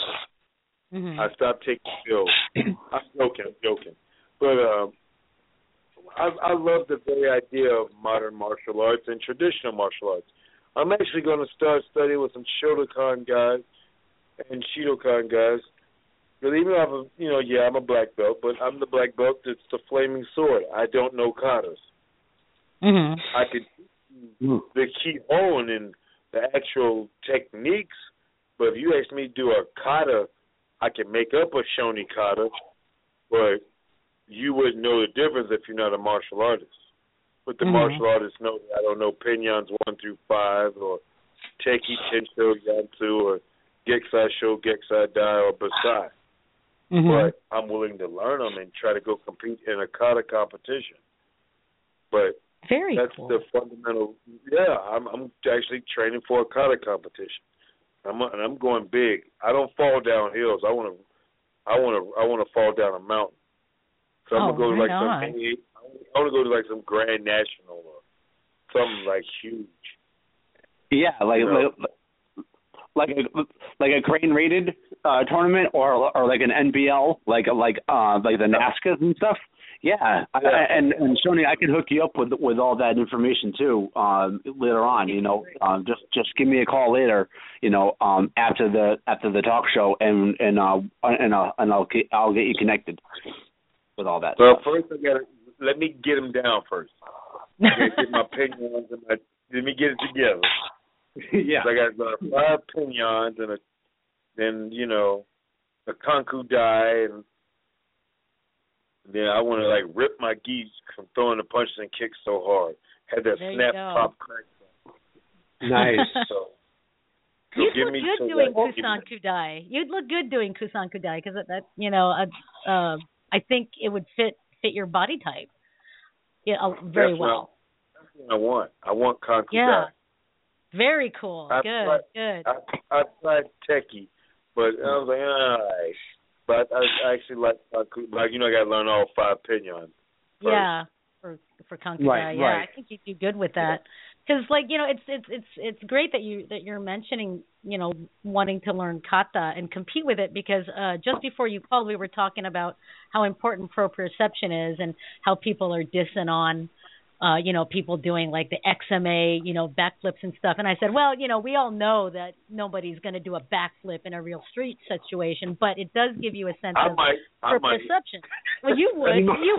Mm-hmm. I stopped taking pills. I'm joking, I'm joking. But um, I, I love the very idea of modern martial arts and traditional martial arts. I'm actually going to start studying with some Shotokan guys and Shidokan guys. But even though I'm a, you know, yeah, I'm a black belt, but I'm the black belt that's the flaming sword. I don't know katas. Mm-hmm. I could the key hone in the actual techniques, but if you ask me to do a kata, I can make up a Shonie kata, but you wouldn't know the difference if you're not a martial artist. But the Mhm. martial artists know I don't know Pinans one through five or Tekki Tensho Yansu or Gekisai Sho Gekisai Dai or Bassai. Mhm. But I'm willing to learn them and try to go compete in a kata competition. But Very that's cool. the fundamental. Yeah, I'm I'm actually training for a kata competition. I'm and I'm going big. I don't fall down hills. I want to. I want to. I want to fall down a mountain. So I'm Oh, gonna go to like on. some. I want to go to like some Grand National or something like huge. Yeah, like You know? like like a like a crane rated uh tournament or or like an NBL like like uh like the NASKA and stuff. Yeah, I, Yeah. and and Shonie, I can hook you up with with all that information too um later on. You know, um just just give me a call later. You know, um after the after the talk show and and uh and uh, and I'll get I'll get you connected with all that. Well, stuff. first I gotta let me get them down first. Get my Pinans and my. Let me get it together. yeah. So I got uh, five Pinans and a, then you know, a Kanku Dai and then I want to like rip my gis from throwing the punches and kicks so hard. Had that There you snap go. pop crack. Nice. So, so You'd give look me good so doing that- Kusanku Dai. You'd look good doing Kusanku Dai because that, that, you know, uh, uh, I think it would fit fit your body type. Yeah, uh, very That's what well. That's what I want. I want kanku Yeah. die. Very cool. I've good, tried- good. I I tried Tekki, but I was like, all right. But I, I actually like. Like you know, I got to learn all five Pinans. first. Yeah, for for Kung Fu Right, Yeah, right. I think you do good with that. Because like you know, it's it's it's it's great that you that you're mentioning you know wanting to learn kata and compete with it because uh just before you called we were talking about how important proprioception is and how people are dissing on uh you know people doing like the XMA you know backflips and stuff and I said well you know we all know that nobody's going to do a backflip in a real street situation but it does give you a sense I of might. I might. Well, you would, you would, you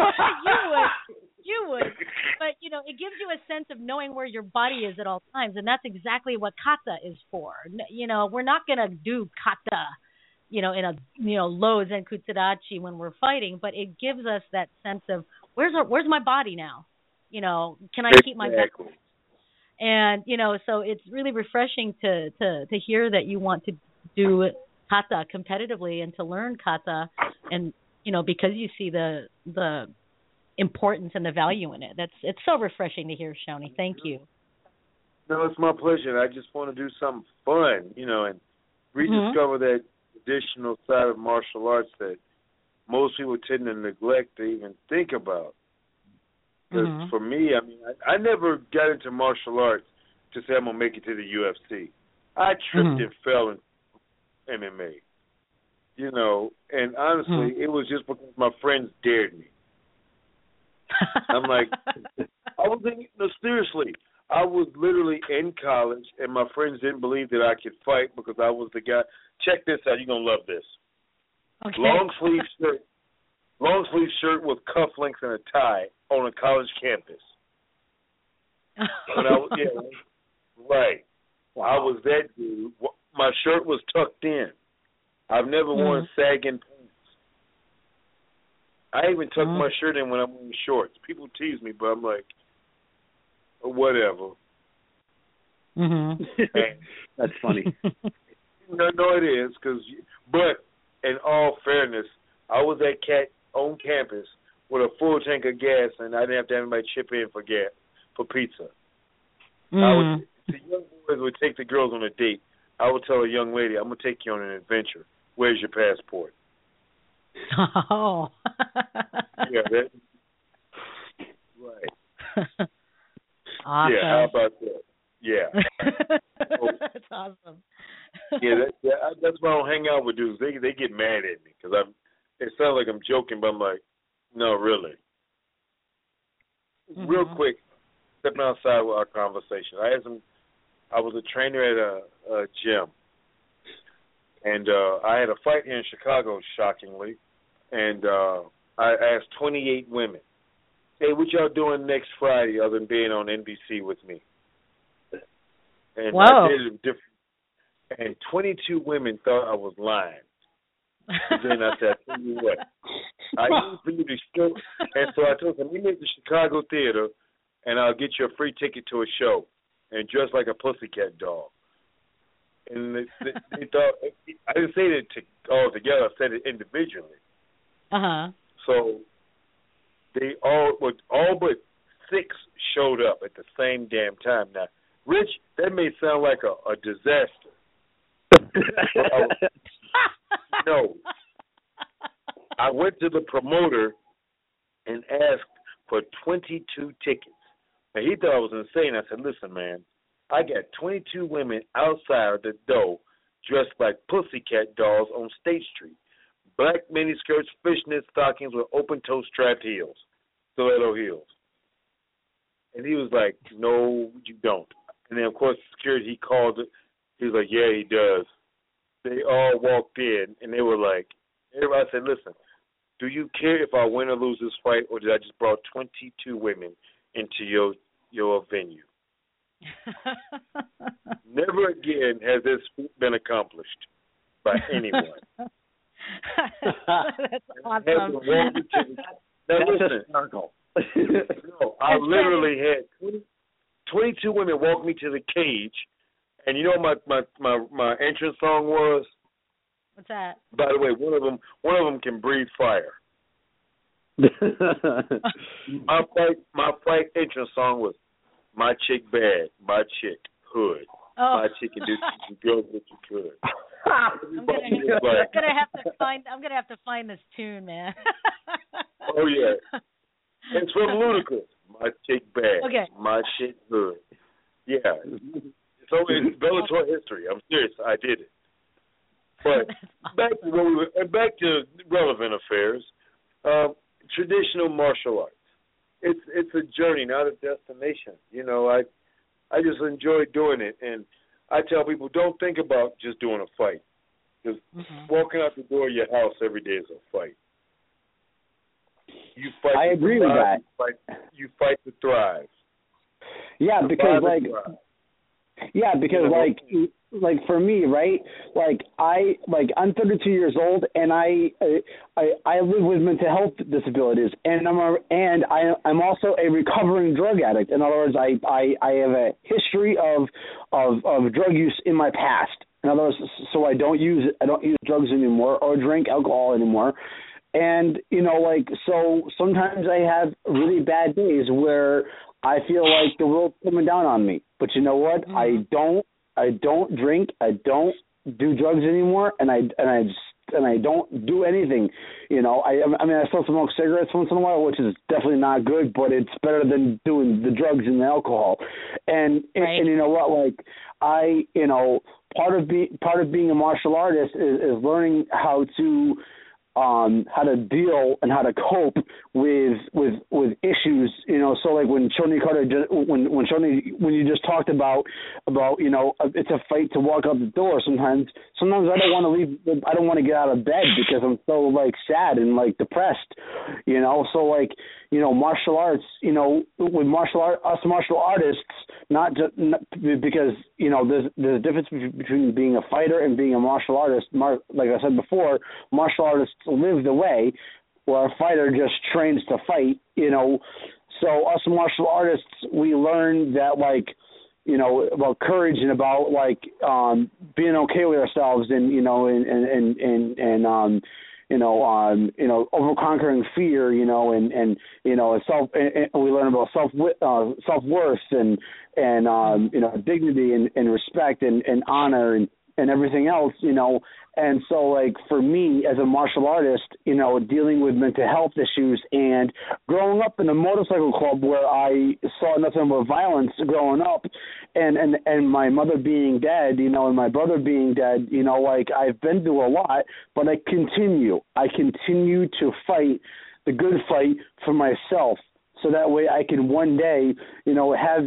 would, you would. But you know, it gives you a sense of knowing where your body is at all times, and that's exactly what kata is for. You know, we're not gonna do kata, you know, in a you know low zenkutsudachi when we're fighting, but it gives us that sense of where's our, where's my body now? You know, can I keep my back? Exactly. And you know, so it's really refreshing to to to hear that you want to do kata competitively and to learn kata and you know because you see the the importance and the value in it that's it's so refreshing to hear Shonie thank you No, it's my pleasure. I just want to do something fun, you know, and rediscover mm-hmm. that traditional side of martial arts that most people tend to neglect to even think about. Because Mhm. for me, I mean, I, I never got into martial arts to say I'm gonna make it to the UFC. I tripped Mhm. and fell in MMA, you know, and honestly, Mhm. it was just because my friends dared me. I'm like, I was in, no, seriously. I was literally in college, and my friends didn't believe that I could fight because I was the guy. Check this out. You're gonna love this. okay Long sleeve shirt, long sleeve shirt with cufflinks and a tie on a college campus. When I was, yeah, right. I was that dude. My shirt was tucked in. I've never Mm-hmm. worn sagging pants. I even tuck Mm. my shirt in when I'm wearing shorts. People tease me, but I'm like, whatever. Mhm. That's funny. No, no, it is. Cause, but in all fairness, I was at Cat on campus with a full tank of gas, and I didn't have to have anybody chip in for gas for pizza. I Mm. would, the young boys would take the girls on a date. I would tell a young lady, "I'm gonna take you on an adventure. Where's your passport?" Oh. Yeah, that. Right. awesome. Yeah. How about that? Yeah. That's awesome. yeah, that, that, that's why I don't hang out with dudes. They they get mad at me because I'm. It sounds like I'm joking, but I'm like, no, really. Real Mhm. quick, stepping outside with our conversation. I had some. I was a trainer at a, a gym, and uh I had a fight here in Chicago, shockingly, and uh I asked 28 women, "Hey, what y'all doing next Friday other than being on NBC with me?" And Whoa. I did it different. And 22 women thought I was lying. And then I said, I tell you what, I need for you to show. And so I told them, meet me at the Chicago Theater, and I'll get you a free ticket to a show, and dress like a pussycat doll. And they, they, they thought I didn't say it to all together. I said it individually. Uh huh. So they all, but all but six showed up at the same damn time. Now, Rich, that may sound like a, a disaster. no. I went to the promoter and asked for 22 tickets. Now, he thought I was insane. I said, listen, man, I got 22 women outside the door dressed like pussycat dolls on State Street. Black miniskirts, fishnet stockings with open toe strap heels, stiletto heels. And he was like, no, you don't. And then, of course, security, he called it. He was like, yeah, he does. They all walked in, and they were like, everybody said, listen, do you care if I win or lose this fight, or did I just brought 22 women into your your venue? Never again has this been accomplished by anyone. That's I had to awesome. walk into the- now That's listen, hysterical. no, I literally had 20, 22 women walk me to the cage, and you know what my my my my entrance song was. What's that? By the way, one of them one of them can breathe fire. My fight my fight entrance song was "My Chick Bad, My Chick Hood, Oh. My Chick can do girls what you could." I'm gonna, Everybody was like, I'm gonna have to find. I'm gonna have to find this tune, man. "Oh yeah." It's from Ludacris. My chick bad. Okay. My shit good. Yeah. So it's Bellator history. I'm serious. I did it. But back to what we were, uh, back to relevant affairs. Um, traditional martial arts. It's it's a journey, not a destination. You know, I I just enjoy doing it, and I tell people don't think about just doing a fight. Because Mhm. walking out the door of your house every day is a fight. You fight. I to agree with that. You fight, you fight to thrive. Yeah, because Survive like thrive. Yeah, because like like for me, right? Like I like I'm 32 years old and I I I live with mental health disabilities and I'm a, and I I'm also a recovering drug addict. In other words, I I I have a history of of of drug use in my past. In other words, so I don't use I don't use drugs anymore or drink alcohol anymore. And you know, like so sometimes I have really bad days where I feel like the world's coming down on me. But you know what? I mm-hmm. don't I don't drink, I don't do drugs anymore and I and I just and I don't do anything. You know, I I mean I still smoke cigarettes once in a while, which is definitely not good, but it's better than doing the drugs and the alcohol. And and, and you know what, like I you know, part of be part of being a martial artist is, is learning how to um how to deal and how to cope with with with issues you know so like when Shonie Carter when when Shonie when you just talked about about you know uh, it's a fight to walk out the door sometimes sometimes I don't want to leave I don't want to get out of bed because I'm so like sad and like depressed you know? So like you know martial arts you know with martial art us martial artists not just not, because you know there's there's a difference between being a fighter and being a martial artist. Mar- like i said before martial artists live the way where a fighter just trains to fight you know. So us martial artists we learn that like you know about courage and about like um being okay with ourselves and you know and and and and, and um you know, um, you know, over conquering fear, you know, and and you know, self. And, and we learn about self uh, self worth and and um, you know, dignity and, and respect and, and honor and and everything else, you know. And so, like for me as a martial artist, you know, dealing with mental health issues and growing up in a motorcycle club where I saw nothing but violence growing up, and and and my mother being dead, you know, and my brother being dead, you know, like I've been through a lot, but I continue. I continue to fight the good fight for myself so that way I can one day, you know, have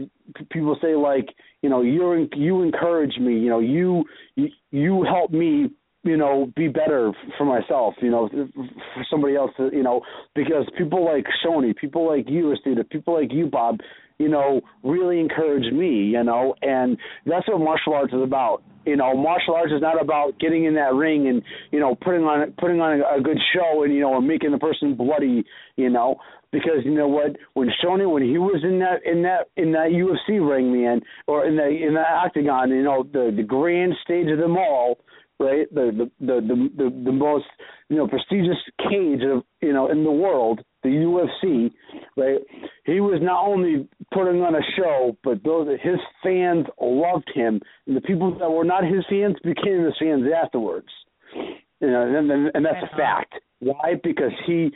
people say like, you know, you you encourage me, you know, you you, you help me, you know, be better for myself, you know, for somebody else, uh, you know, because people like Shonie, people like you, Estita, people like you, Bob, you know, really encourage me, you know, and that's what martial arts is about. You know, martial arts is not about getting in that ring and you know putting on putting on a, a good show and you know and making the person bloody, you know, because you know what? When Shonie when he was in that in that in that UFC ring man or in the in the octagon you know the the grand stage of them all right? The the the the the, the most you know prestigious cage of you know in the world the UFC right? He was not only putting on a show but those his fans loved him. And the people that were not his fans became his fans afterwards. You know and and, and that's a uh-huh. fact. Why? Because he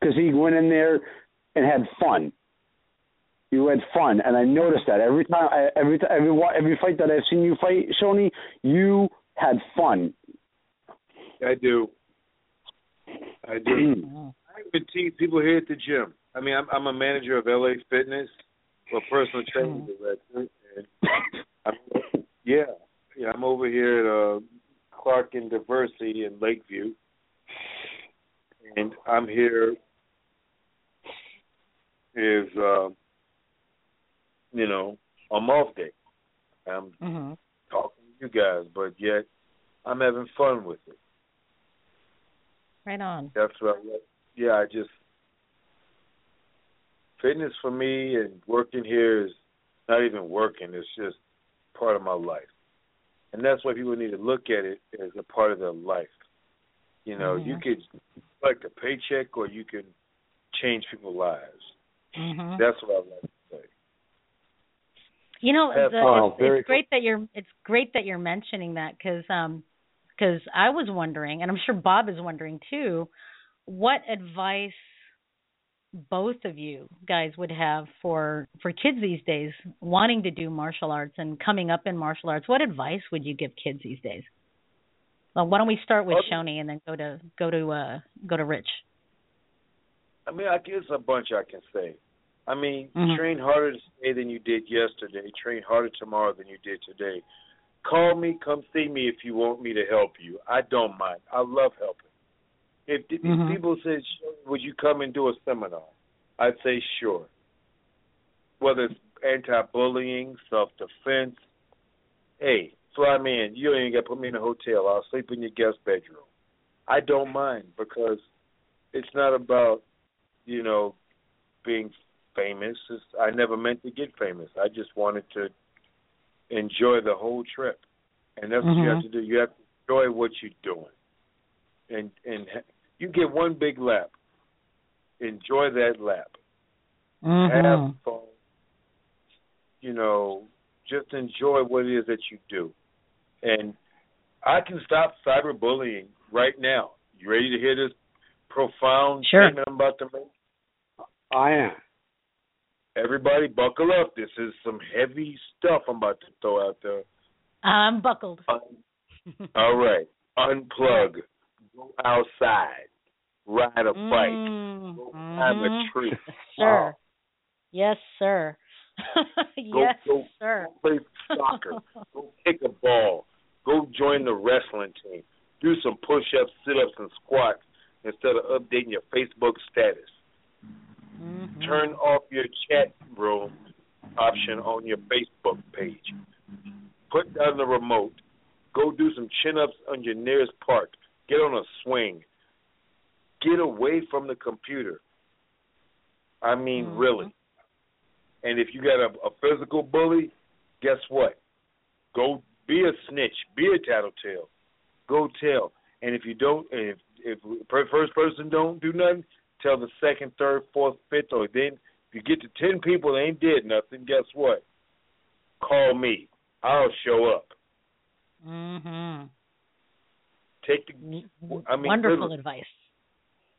because he went in there and had fun. You had fun, and I noticed that every time, I, every every every fight that I've seen you fight, Shonie, you had fun. I do. I do. I even teach people here at the gym. I mean, I'm, I'm a manager of LA Fitness, a personal training director, and I'm, yeah, yeah, I'm over here at uh, Clark and Diversey in Lakeview, and I'm here is uh, you know I'm off day. I'm mm-hmm. talking to you guys, but yet I'm having fun with it. Right on. That's what. I, yeah, I just fitness for me and working here is not even working. It's just part of my life, and that's why people need to look at it as a part of their life. You know, mm-hmm. you could collect a paycheck, or you can change people's lives. Mm-hmm. That's what I like to say. You know, the, fun. it's, it's great that you're it's great that you're mentioning that because um because I was wondering, and I'm sure Bob is wondering too, what advice both of you guys would have for for kids these days wanting to do martial arts and coming up in martial arts. What advice would you give kids these days? Well, why don't we start with Okay. Shonie and then go to go to uh go to Rich. I mean, I guess a bunch I can say. I mean, Mhm. train harder today than you did yesterday. Train harder tomorrow than you did today. Call me, come see me if you want me to help you. I don't mind. I love helping. If, if Mhm. people said, "Would you come and do a seminar?" I'd say sure. Whether it's anti-bullying, self-defense, hey, fly me in. You ain't got to put me in a hotel. I'll sleep in your guest bedroom. I don't mind because it's not about you know being famous. It's, I never meant to get famous. I just wanted to enjoy the whole trip, and that's what you have Mhm. to do. You have to enjoy what you're doing, and and you get one big lap. Enjoy that lap. Mm-hmm. Have fun. You know, just enjoy what it is that you do, and I can stop cyberbullying right now. You ready to hear this profound Sure. statement I'm about to make? I am. Everybody, buckle up. This is some heavy stuff I'm about to throw out there. I'm buckled. All right, unplug, go outside, ride a bike, Mm, go climb a mhm. tree, Sure. Yes, sir. Go- yes, go- sir. play soccer, go kick a ball, go join the wrestling team, do some push-ups, sit-ups, and squats instead of updating your Facebook status. Mm-hmm. Turn off your chat room option on your Facebook page. Put down the remote. Go do some chin ups on your nearest park. Get on a swing. Get away from the computer. I mean, Mm-hmm. really. And if you got a, a physical bully, guess what? Go be a snitch. Be a tattletale. Go tell. And if you don't, and if if first person don't do nothing, the second, third, fourth, fifth, or then if you get to ten people that ain't did nothing, guess what? Call me. I'll show up. Mhm. Take the. I mean, Wonderful advice.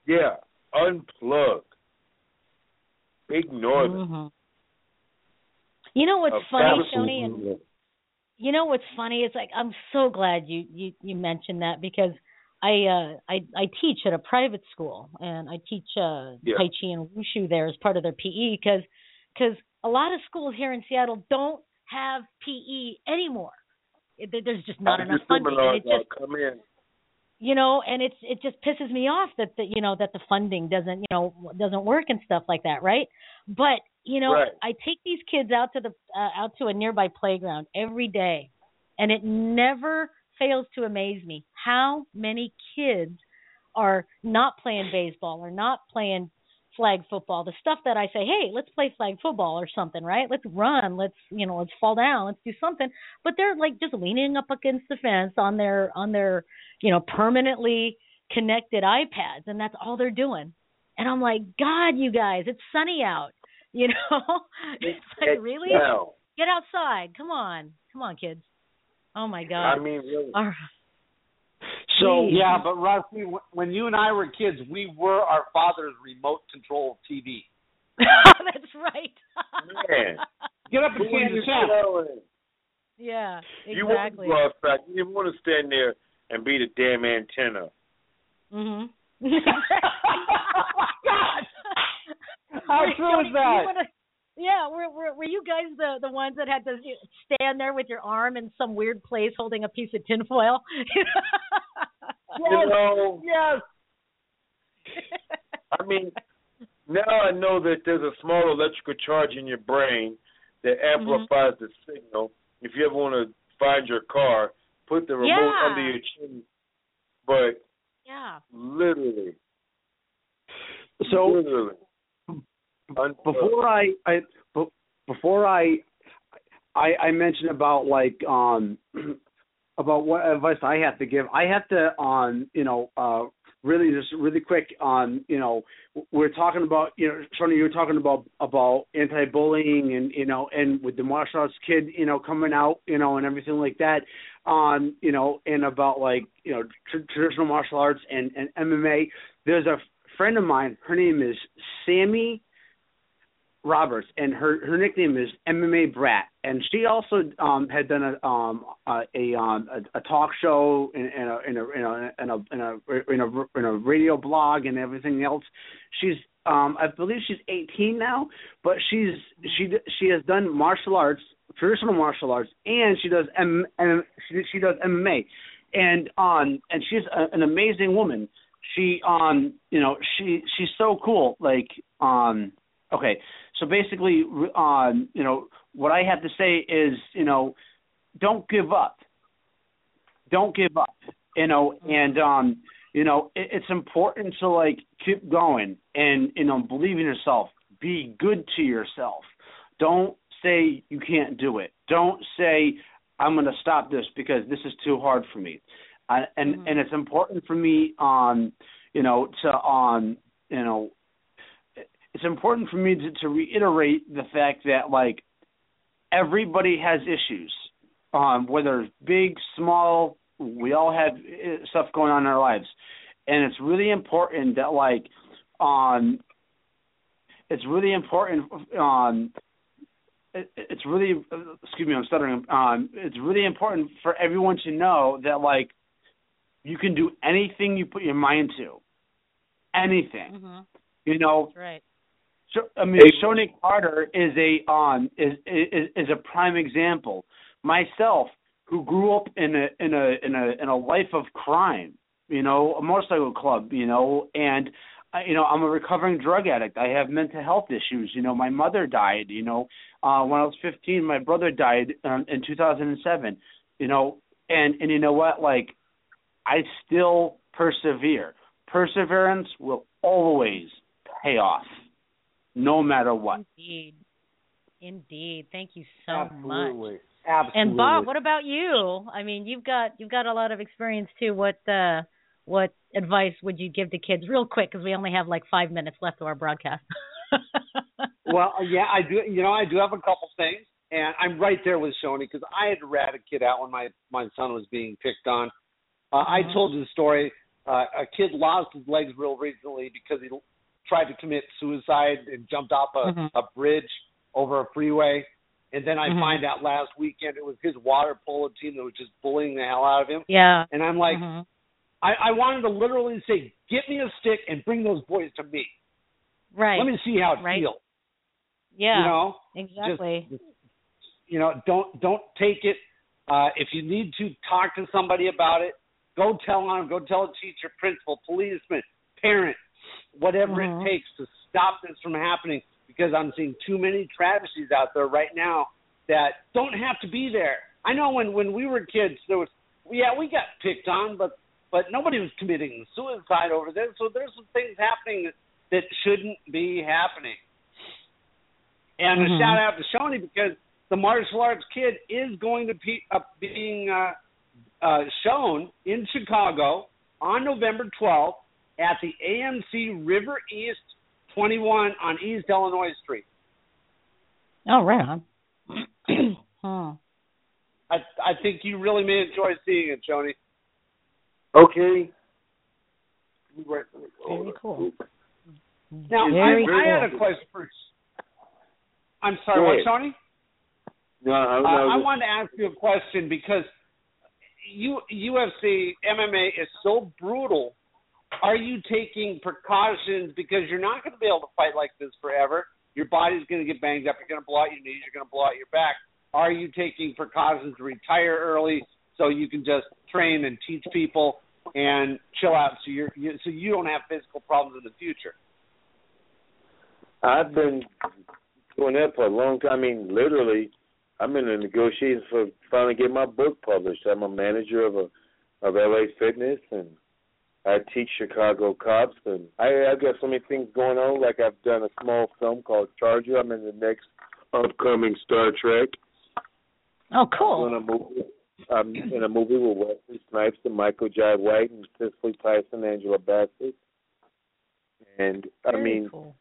Yeah, unplug. Ignore them. Mhm. You know what's A funny, Tony, and you know what's funny It's like I'm so glad you you you mentioned that because I uh I I teach at a private school and I teach uh Yeah. Tai Chi and Wushu there as part of their PE because because a lot of schools here in Seattle don't have PE anymore. It- There's just not enough funding. It just come in. you know and it's it just pisses me off that the you know that the funding doesn't you know doesn't work and stuff like that right but you know Right. i take these kids out to the uh, out to a nearby playground every day and it never fails to amaze me how many kids are not playing baseball or not playing flag football. The stuff that i say hey let's play flag football or something right? Let's run. Let's you know let's fall down. Let's do something. But they're like just leaning up against the fence on their on their you know permanently connected ipads and that's all they're doing. And i'm like god you guys it's sunny out you know? It's like really? down. get outside. Come on. Come on kids oh my god I mean, really. All right. So Geez. yeah, but Rusty, when you and I were kids, we were our father's remote control TV. that's right Man. Get up and Who change you the channel. telling? yeah You want to exactly go outside. You didn't want to stand there and be the damn antenna. mhm How Wait, true Tony, is do you that? Wanna- yeah, were, were were you guys the the ones that had to stand there with your arm in some weird place holding a piece of tinfoil? You know, yes. I mean, now I know that there's a small electrical charge in your brain that amplifies mm-hmm. the signal. If you ever want to find your car, put the remote Yeah. under your chin. But yeah. literally, So literally, unplug. Before I, I before I, I I mentioned about like um about what advice I have to give. I have to um you know uh really just really quick on you know we're talking about you know Shonie you were talking about about anti-bullying and you know and with the martial arts kid you know coming out you know and everything like that on you know and about like you know tr- traditional martial arts and and MMA. There's a friend of mine. Her name is Sammy Roberts, and her her nickname is MMA Brat, and she also um had done a um a a, um, a, a talk show in, in a in a in a in a in a in a in a radio blog and everything else. She's um I believe she's 18 now, but she's she she has done martial arts, traditional martial arts, and she does M, M she she does MMA, and um and she's a, an amazing woman. She um you know she she's so cool like um okay so basically um you know what i have to say is you know don't give up. Don't give up you know and um you know it, it's important to like keep going and you know believe in yourself. Be good to yourself. Don't say you can't do it. Don't say i'm going to stop this because this is too hard for me. Uh, and Mm-hmm. and it's important for me um you know to um you know it's important for me to, to reiterate the fact that like everybody has issues um whether it's big small we all have uh, stuff going on in our lives. And it's really important that like um it's really important um it, it's really excuse me i'm stuttering. Um it's really important for everyone to know that like you can do anything you put your mind to. Anything. Mhm. you know? That's right. So, I mean, Shonie Carter is a um is, is is a prime example. Myself, who grew up in a in a in a in a life of crime, you know, a motorcycle club, you know, and you know, I'm a recovering drug addict. I have mental health issues. You know, my mother died. You know, uh, when I was 15, my brother died um, in 2007. You know, and and you know what? Like, I still persevere. Perseverance will always pay off, no matter what. Indeed. Indeed. Thank you so Absolutely. much. Absolutely. And Bob, what about you? I mean, you've got you've got a lot of experience too. What uh what advice would you give to kids real quick because we only have like 5 minutes left of our broadcast. well, yeah, I do. You know, I do have a couple things, and I'm right there with Shonie because I had to rat a kid out when my my son was being picked on. Uh, I Mm-hmm. told you the story. Uh, a kid lost his legs real recently because he tried to commit suicide and jumped off a, Mhm. a bridge over a freeway. And then I Mhm. find out last weekend it was his water polo team that was just bullying the hell out of him. yeah. And I'm like, Mhm. I, I wanted to literally say, get me a stick and bring those boys to me. Right. Let me see how it Right. feels. yeah. You know, exactly. just, you know, don't don't take it. Uh, if you need to talk to somebody about it, go tell on them. Go tell a teacher, principal, policeman, parent, whatever Mhm. it takes to stop this from happening. Because I'm seeing too many travesties out there right now that don't have to be there. I know when when we were kids, there was yeah we got picked on, but but nobody was committing suicide over there. So there's some things happening that, that shouldn't be happening. And Mhm. a shout out to Shonie because the martial arts kid is going to be uh, being uh, uh, shown in Chicago on November 12th at the AMC River East 21 on East Illinois Street. Oh, right on. huh. I I think you really may enjoy seeing it, Shonie. Okay. Very cool. Now Very I, I had cool. a question for. I'm sorry, Go what, ahead. Shonie? No, I, Uh, no, I wanted to ask you a question because U, UFC MMA is so brutal. Are you taking precautions because you're not going to be able to fight like this forever? Your body's going to get banged up. You're going to blow out your knees. You're going to blow out your back. Are you taking precautions to retire early so you can just train and teach people and chill out so you're you, so you don't have physical problems in the future? I've been doing that for a long time. I mean, literally, I'm in the negotiations for finally getting my book published. I'm a manager of a of LA Fitness, and I teach Chicago cops, and I I've got so many things going on. Like I've done a small film called Charger. I'm in the next upcoming Star Trek. Oh, I'm cool. in a movie. I'm in a movie with Wesley Snipes and Michael Jai White and Cicely Tyson, Angela Bassett. And I Very mean, cool.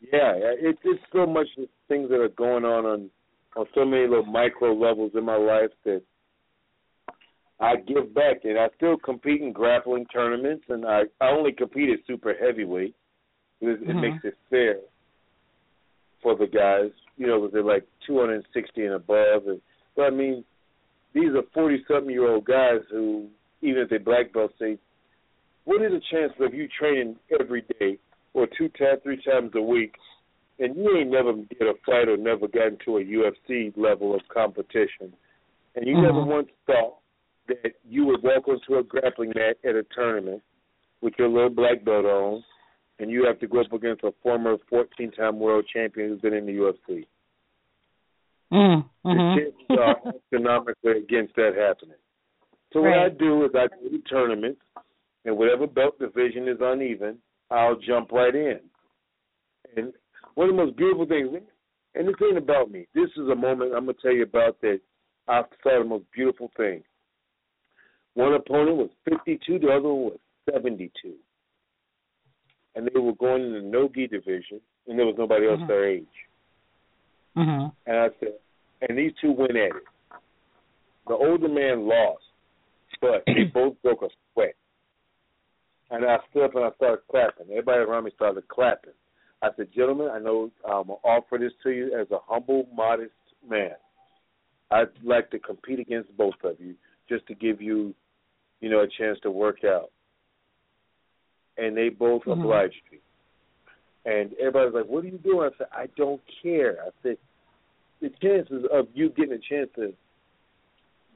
yeah, it's it's so much things that are going on on on so many little micro levels in my life that I give back, and I still compete in grappling tournaments, and I I only compete at super heavyweight. It, it Mhm. makes it fair for the guys, you know, because they're like 260 and above, and but I mean, these are 40 something year old guys who, even if they black belts, say, what is the chance of you training every day or two times, three times a week, and you ain't never get a fight or never gotten to a UFC level of competition, and you never Mhm. once thought that you would walk onto a grappling mat at a tournament with your little black belt on, and you have to go up against a former 14-time world champion who's been in the UFC. Mm, The mhm. chances are astronomically against that happening. So what I do is I do to tournaments, and whatever belt division is uneven, I'll jump right in. And one of the most beautiful things, and this ain't about me. This is a moment I'm gonna tell you about that I saw the most beautiful thing. One opponent was 52, the other one was 72, and they were going in the no-gi division, and there was nobody else Mhm. their age. Mhm. And I said, and these two went at it. The older man lost, but they both broke a sweat. And I stood up and I started clapping. Everybody around me started clapping. I said, gentlemen, I know I'm going to offer this to you as a humble, modest man. I'd like to compete against both of you just to give you, you know, a chance to work out. And they both Mhm. obliged me. And everybody's like, "What are you doing?" I said, "I don't care." I said, "The chances of you getting a chance to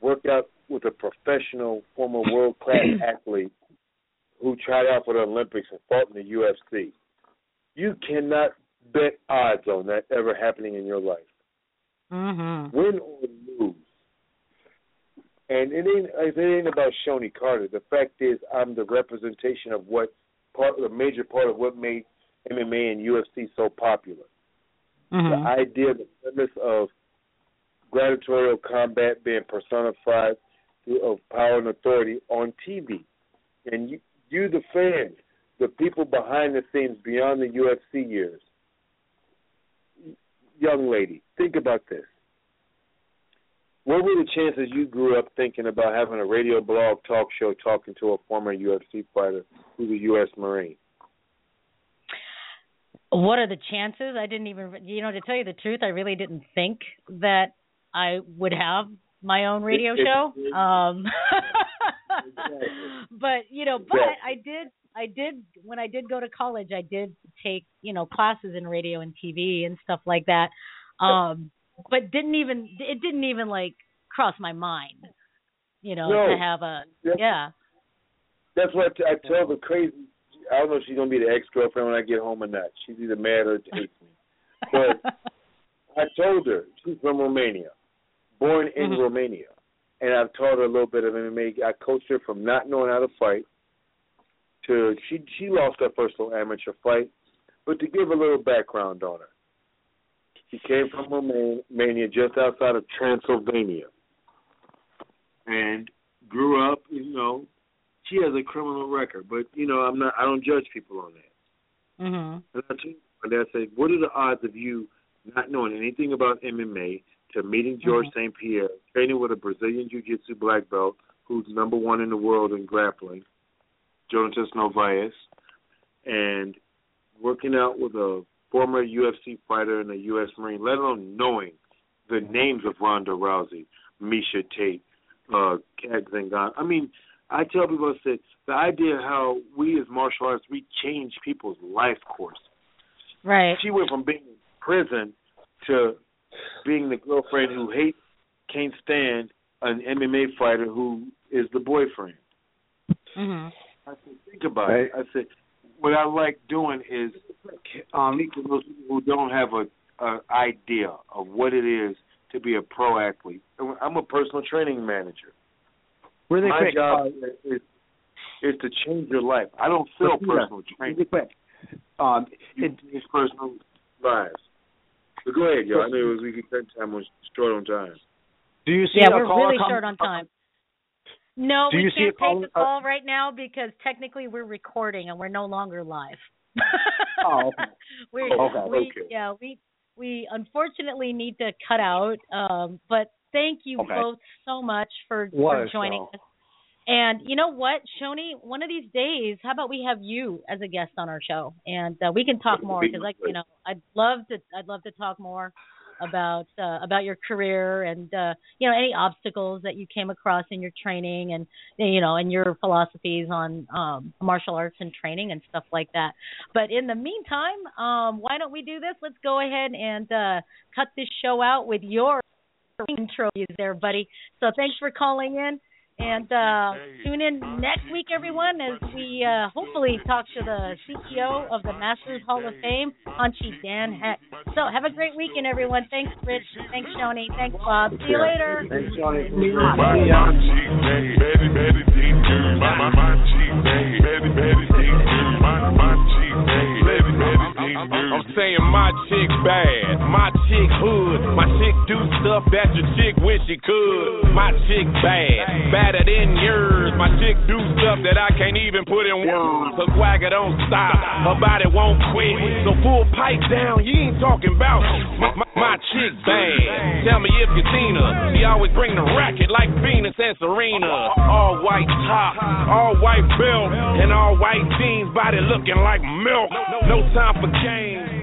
work out with a professional, former world class athlete who tried out for the Olympics and fought in the UFC. You cannot bet odds on that ever happening in your life. Mm-hmm. Win or. And it ain't it ain't about Shonie Carter. The fact is, I'm the representation of what part, a major part of what made MMA and UFC so popular. Mm-hmm. The idea, the premise of gladiatorial combat being personified of power and authority on TV, and you, you the fans, the people behind the scenes beyond the UFC years. Young lady, think about this. What were the chances you grew up thinking about having a radio blog talk show talking to a former UFC fighter who's a U.S. Marine? What are the chances? I didn't even, you know, to tell you the truth, I really didn't think that I would have my own radio show. Um, but you know, but I did, I did when I did go to college, I did take you know classes in radio and TV and stuff like that. Um, but didn't even it didn't even like cross my mind, you know, No. to have a yeah. That's what I tell the crazy. I don't know if she's gonna be the ex girlfriend when I get home or not. She's either mad or hates me. But I told her she's from Romania, born in Mhm. Romania, and I've taught her a little bit of MMA. I coached her from not knowing how to fight to she she lost her first little amateur fight, but to give a little background on her, she came from Romania, just outside of Transylvania, and grew up. You know, she has a criminal record, but you know, I'm not. I don't judge people on that. Mhm. And I my dad said, "What are the odds of you not knowing anything about MMA to meeting George Mm-hmm. St. Pierre, training with a Brazilian Jiu-Jitsu black belt who's number one in the world in grappling, Jonatas Novaes, and working out with a former UFC fighter and a U.S. Marine, let alone knowing the names of Ronda Rousey, Miesha Tate, uh, Cat Zingano. I mean, I tell people, I said, the idea how we as martial arts, we change people's life course. Right. She went from being in prison to being the girlfriend who hates, can't stand an MMA fighter who is the boyfriend. Mm-hmm. I said, think about it. I said, what I like doing is um, for those people who don't have a, a idea of what it is to be a pro athlete. I'm a personal training manager. Really My quick, job uh, is is to change your life. I don't sell Let's personal training. Really quick. Um, You change personal lives. But go ahead, yo. I know we could cut time on short on time. do you see Yeah, we're really short on time. No, Do we can't take the call right now because technically we're recording and we're no longer live. Oh, okay. we, Okay, we okay. yeah, we we unfortunately need to cut out. Um, but thank you Okay. both so much for, for joining show. us. And you know what, Shonie, one of these days, how about we have you as a guest on our show, and uh, we can talk more because, like, you know, I'd love to, I'd love to talk more about uh, about your career and uh, you know any obstacles that you came across in your training and you know and your philosophies on um, martial arts and training and stuff like that. But in the meantime, um, why don't we do this? Let's go ahead and uh, cut this show out with your intro there, buddy. So thanks for calling in. And uh, tune in next week, everyone, as we uh, hopefully talk to the CEO of the Masters Hall of Fame, Hanshi Dan Heck. So have a great weekend, everyone. Thanks, Rich. Thanks, Shonie. Thanks, Bob. See you later. Thanks, Johnny. I'm saying my chick bad, my chick hood, my chick do stuff that your chick wish she could. My chick bad, badder than yours. My chick do stuff that I can't even put in words. Her swagger don't stop, her body won't quit. So full pipe down, you ain't talking about my, my, my chick bad. Tell me if you seen her. She always bring the racket like Venus and Serena. All white top, all white belt, and all white jeans, body looking like milk. No time for games.